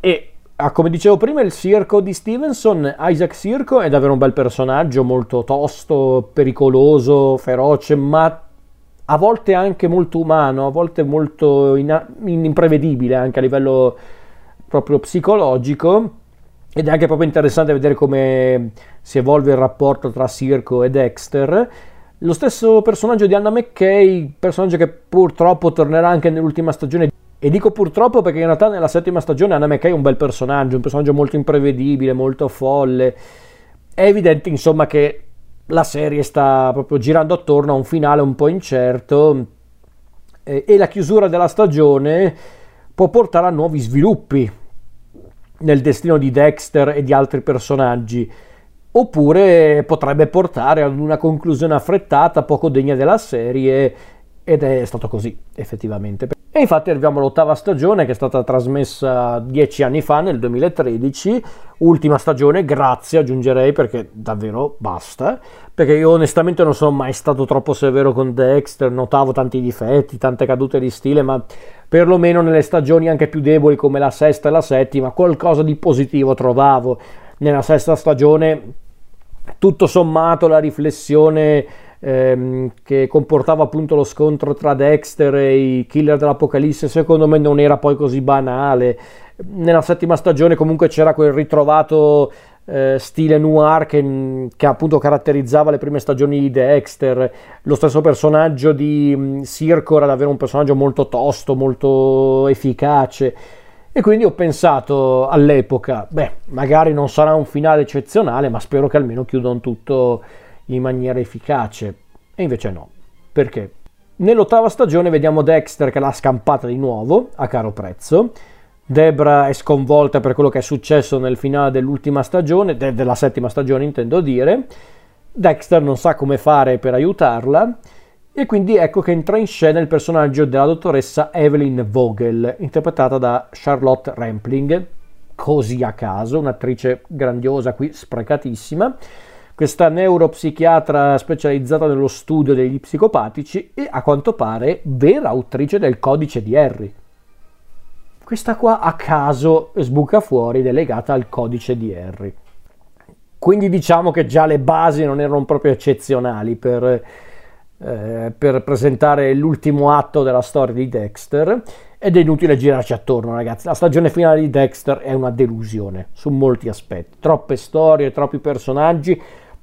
E ah, come dicevo prima il circo di Stevenson Isaac Circo è davvero un bel personaggio molto tosto pericoloso feroce ma a volte anche molto umano a volte molto in- imprevedibile anche a livello proprio psicologico. Ed è anche proprio interessante vedere come si evolve il rapporto tra Circo e Dexter. Lo stesso personaggio di Anna McKay, personaggio che purtroppo tornerà anche nell'ultima stagione. E dico purtroppo perché in realtà nella settima stagione Anna McKay è un bel personaggio, un personaggio molto imprevedibile, molto folle. È evidente insomma che la serie sta proprio girando attorno a un finale un po' incerto e la chiusura della stagione può portare a nuovi sviluppi nel destino di Dexter e di altri personaggi, oppure potrebbe portare ad una conclusione affrettata, poco degna della serie, ed è stato così effettivamente. E infatti arriviamo all'ottava stagione che è stata trasmessa dieci anni fa, nel 2013, ultima stagione, grazie aggiungerei perché davvero basta, perché io onestamente non sono mai stato troppo severo con Dexter, notavo tanti difetti, tante cadute di stile, ma perlomeno nelle stagioni anche più deboli come la sesta e la settima, qualcosa di positivo trovavo. Nella sesta stagione, tutto sommato, la riflessione ehm, che comportava appunto lo scontro tra Dexter e i killer dell'Apocalisse, secondo me non era poi così banale. Nella settima stagione comunque c'era quel ritrovato eh, stile noir che, che, appunto caratterizzava le prime stagioni di Dexter. Lo stesso personaggio di um, Circo era davvero un personaggio molto tosto, molto efficace. E quindi ho pensato all'epoca, beh, magari non sarà un finale eccezionale, ma spero che almeno chiudano tutto in maniera efficace. E invece no. Perché? Nell'ottava stagione vediamo Dexter che l'ha scampata di nuovo a caro prezzo. Debra è sconvolta per quello che è successo nel finale dell'ultima stagione, de- della settima stagione intendo dire. Dexter non sa come fare per aiutarla e quindi ecco che entra in scena il personaggio della dottoressa Evelyn Vogel, interpretata da Charlotte Rampling, così a caso, un'attrice grandiosa qui, sprecatissima questa neuropsichiatra specializzata nello studio degli psicopatici e a quanto pare vera autrice del codice di Harry. Questa qua a caso sbuca fuori ed è legata al codice di Harry. Quindi diciamo che già le basi non erano proprio eccezionali per, eh, per presentare l'ultimo atto della storia di Dexter ed è inutile girarci attorno ragazzi. La stagione finale di Dexter è una delusione su molti aspetti. Troppe storie, troppi personaggi,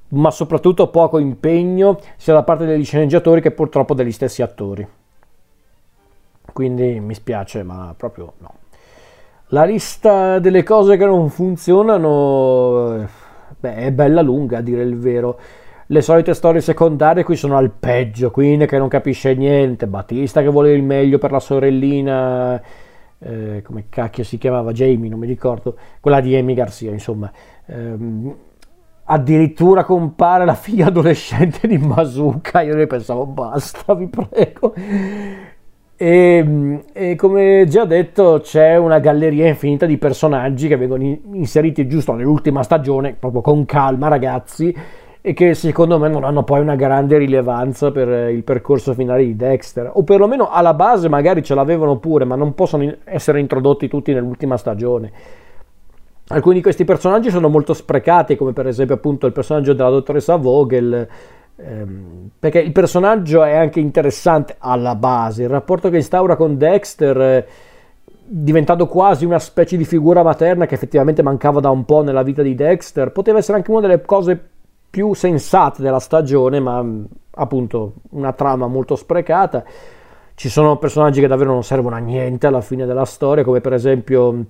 ma soprattutto poco impegno sia da parte degli sceneggiatori che purtroppo degli stessi attori. Quindi mi spiace, ma proprio no. La lista delle cose che non funzionano beh, è bella lunga a dire il vero. Le solite storie secondarie qui sono al peggio, Queen che non capisce niente, Battista che vuole il meglio per la sorellina, eh, come cacchio si chiamava, Jamie, non mi ricordo, quella di Amy Garcia, insomma. Eh, addirittura compare la figlia adolescente di Masuka, io ne pensavo basta, vi prego. E, e, come già detto c'è una galleria infinita di personaggi che vengono inseriti giusto nell'ultima stagione, proprio con calma ragazzi, e che secondo me non hanno poi una grande rilevanza per il percorso finale di Dexter, o perlomeno alla base magari ce l'avevano pure, ma non possono essere introdotti tutti nell'ultima stagione. Alcuni di questi personaggi sono molto sprecati, come per esempio appunto il personaggio della dottoressa Vogel, ehm, perché il personaggio è anche interessante alla base, il rapporto che instaura con Dexter, eh, diventando quasi una specie di figura materna che effettivamente mancava da un po' nella vita di Dexter, poteva essere anche una delle cose più sensate della stagione, ma appunto una trama molto sprecata. Ci sono personaggi che davvero non servono a niente alla fine della storia, come per esempio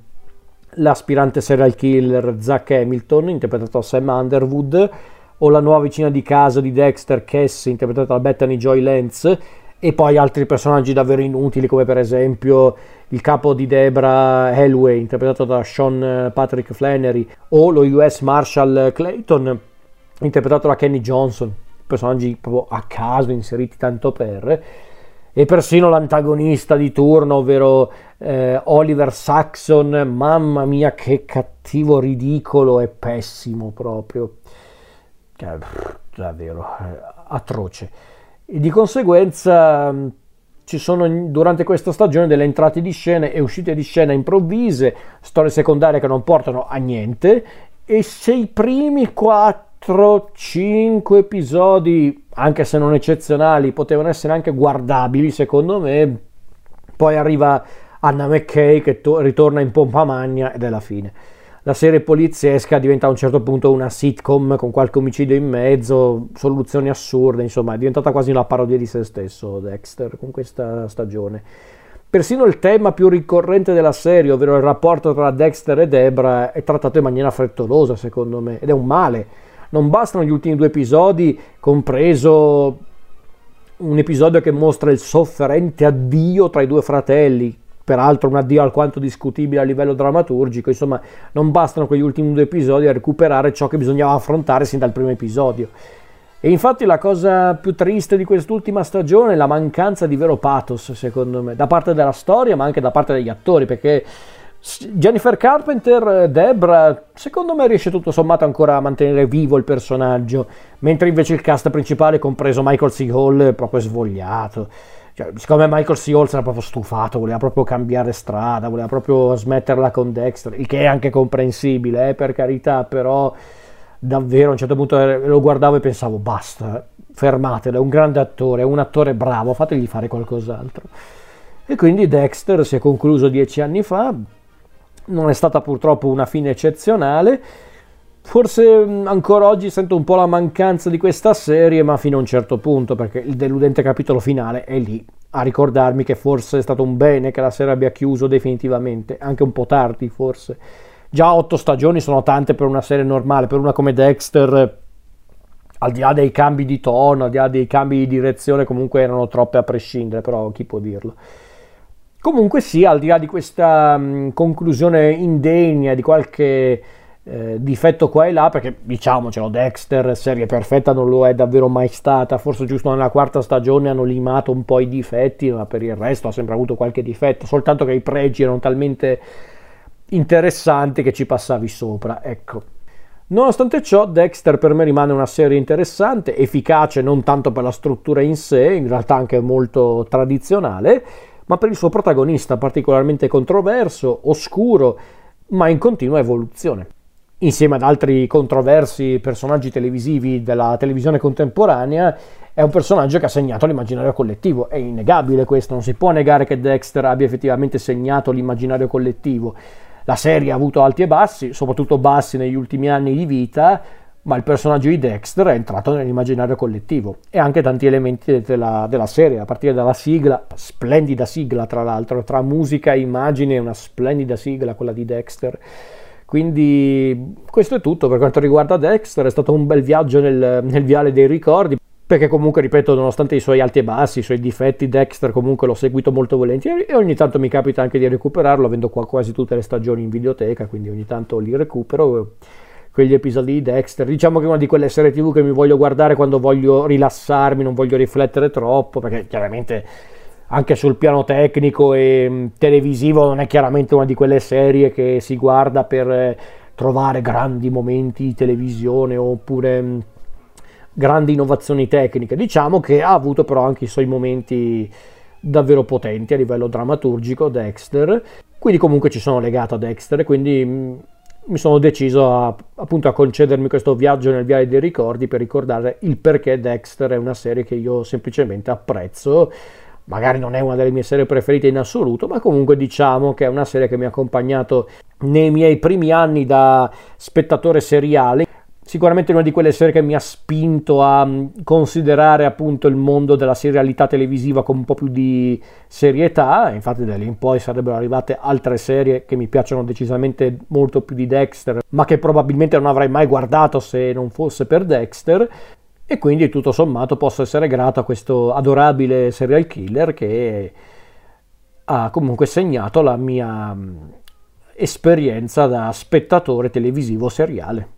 l'aspirante serial killer Zack Hamilton, interpretato da Sam Underwood, o la nuova vicina di casa di Dexter, Cassie, interpretata da Bethany Joy Lenz, e poi altri personaggi davvero inutili, come per esempio il capo di Debra Hellway, interpretato da Sean Patrick Flannery, o lo US Marshal Clayton, interpretato da Kenny Johnson, personaggi proprio a caso inseriti tanto per e persino l'antagonista di turno, ovvero eh, Oliver Saxon, mamma mia che cattivo, ridicolo e pessimo proprio, cioè, davvero eh, atroce. E di conseguenza ci sono durante questa stagione delle entrate di scena e uscite di scena improvvise, storie secondarie che non portano a niente e se i primi 4-5 episodi anche se non eccezionali, potevano essere anche guardabili secondo me. Poi arriva Anna McKay che to- ritorna in pompa magna ed è la fine. La serie poliziesca diventa a un certo punto una sitcom con qualche omicidio in mezzo, soluzioni assurde, insomma è diventata quasi una parodia di se stesso Dexter con questa stagione. Persino il tema più ricorrente della serie, ovvero il rapporto tra Dexter e Debra, è trattato in maniera frettolosa secondo me ed è un male non bastano gli ultimi due episodi, compreso un episodio che mostra il sofferente addio tra i due fratelli, peraltro un addio alquanto discutibile a livello drammaturgico, insomma non bastano quegli ultimi due episodi a recuperare ciò che bisognava affrontare sin dal primo episodio. E infatti la cosa più triste di quest'ultima stagione è la mancanza di vero pathos, secondo me, da parte della storia ma anche da parte degli attori, perché Jennifer Carpenter, Debra, secondo me riesce tutto sommato ancora a mantenere vivo il personaggio, mentre invece il cast principale, compreso Michael C. Hall, è proprio svogliato. Cioè, siccome Michael C. Hall era proprio stufato, voleva proprio cambiare strada, voleva proprio smetterla con Dexter, il che è anche comprensibile, eh, per carità, però davvero a un certo punto lo guardavo e pensavo basta, fermatelo, è un grande attore, è un attore bravo, fategli fare qualcos'altro. E quindi Dexter si è concluso dieci anni fa, non è stata purtroppo una fine eccezionale. Forse mm, ancora oggi sento un po' la mancanza di questa serie, ma fino a un certo punto, perché il deludente capitolo finale è lì a ricordarmi che forse è stato un bene che la serie abbia chiuso definitivamente, anche un po' tardi forse. Già otto stagioni sono tante per una serie normale, per una come Dexter, al di là dei cambi di tono, al di là dei cambi di direzione, comunque erano troppe a prescindere, però chi può dirlo. Comunque sia, al di là di questa mh, conclusione indegna, di qualche eh, difetto qua e là, perché diciamocelo, Dexter, serie perfetta, non lo è davvero mai stata, forse giusto nella quarta stagione hanno limato un po' i difetti, ma per il resto ha sempre avuto qualche difetto, soltanto che i pregi erano talmente interessanti che ci passavi sopra, ecco. Nonostante ciò, Dexter per me rimane una serie interessante, efficace non tanto per la struttura in sé, in realtà anche molto tradizionale, ma per il suo protagonista particolarmente controverso, oscuro, ma in continua evoluzione. Insieme ad altri controversi personaggi televisivi della televisione contemporanea, è un personaggio che ha segnato l'immaginario collettivo. È innegabile questo, non si può negare che Dexter abbia effettivamente segnato l'immaginario collettivo. La serie ha avuto alti e bassi, soprattutto bassi negli ultimi anni di vita, ma il personaggio di Dexter è entrato nell'immaginario collettivo e anche tanti elementi della, della, serie, a partire dalla sigla, splendida sigla tra l'altro, tra musica e immagine, una splendida sigla quella di Dexter. Quindi questo è tutto per quanto riguarda Dexter, è stato un bel viaggio nel, nel viale dei ricordi, perché comunque, ripeto, nonostante i suoi alti e bassi, i suoi difetti, Dexter comunque l'ho seguito molto volentieri e ogni tanto mi capita anche di recuperarlo, avendo qua quasi tutte le stagioni in videoteca, quindi ogni tanto li recupero quegli episodi di Dexter. Diciamo che è una di quelle serie TV che mi voglio guardare quando voglio rilassarmi, non voglio riflettere troppo, perché chiaramente anche sul piano tecnico e mm, televisivo non è chiaramente una di quelle serie che si guarda per eh, trovare grandi momenti di televisione oppure mm, grandi innovazioni tecniche. Diciamo che ha avuto però anche i suoi momenti davvero potenti a livello drammaturgico Dexter. Quindi comunque ci sono legato a Dexter, quindi mm, mi sono deciso a, appunto a concedermi questo viaggio nel viale dei ricordi per ricordare il perché Dexter è una serie che io semplicemente apprezzo. Magari non è una delle mie serie preferite in assoluto, ma comunque diciamo che è una serie che mi ha accompagnato nei miei primi anni da spettatore seriale sicuramente una di quelle serie che mi ha spinto a mm, considerare appunto il mondo della serialità televisiva con un po' più di serietà, infatti da lì in poi sarebbero arrivate altre serie che mi piacciono decisamente molto più di Dexter, ma che probabilmente non avrei mai guardato se non fosse per Dexter. E quindi tutto sommato posso essere grato a questo adorabile serial killer che ha comunque segnato la mia mm, esperienza da spettatore televisivo seriale.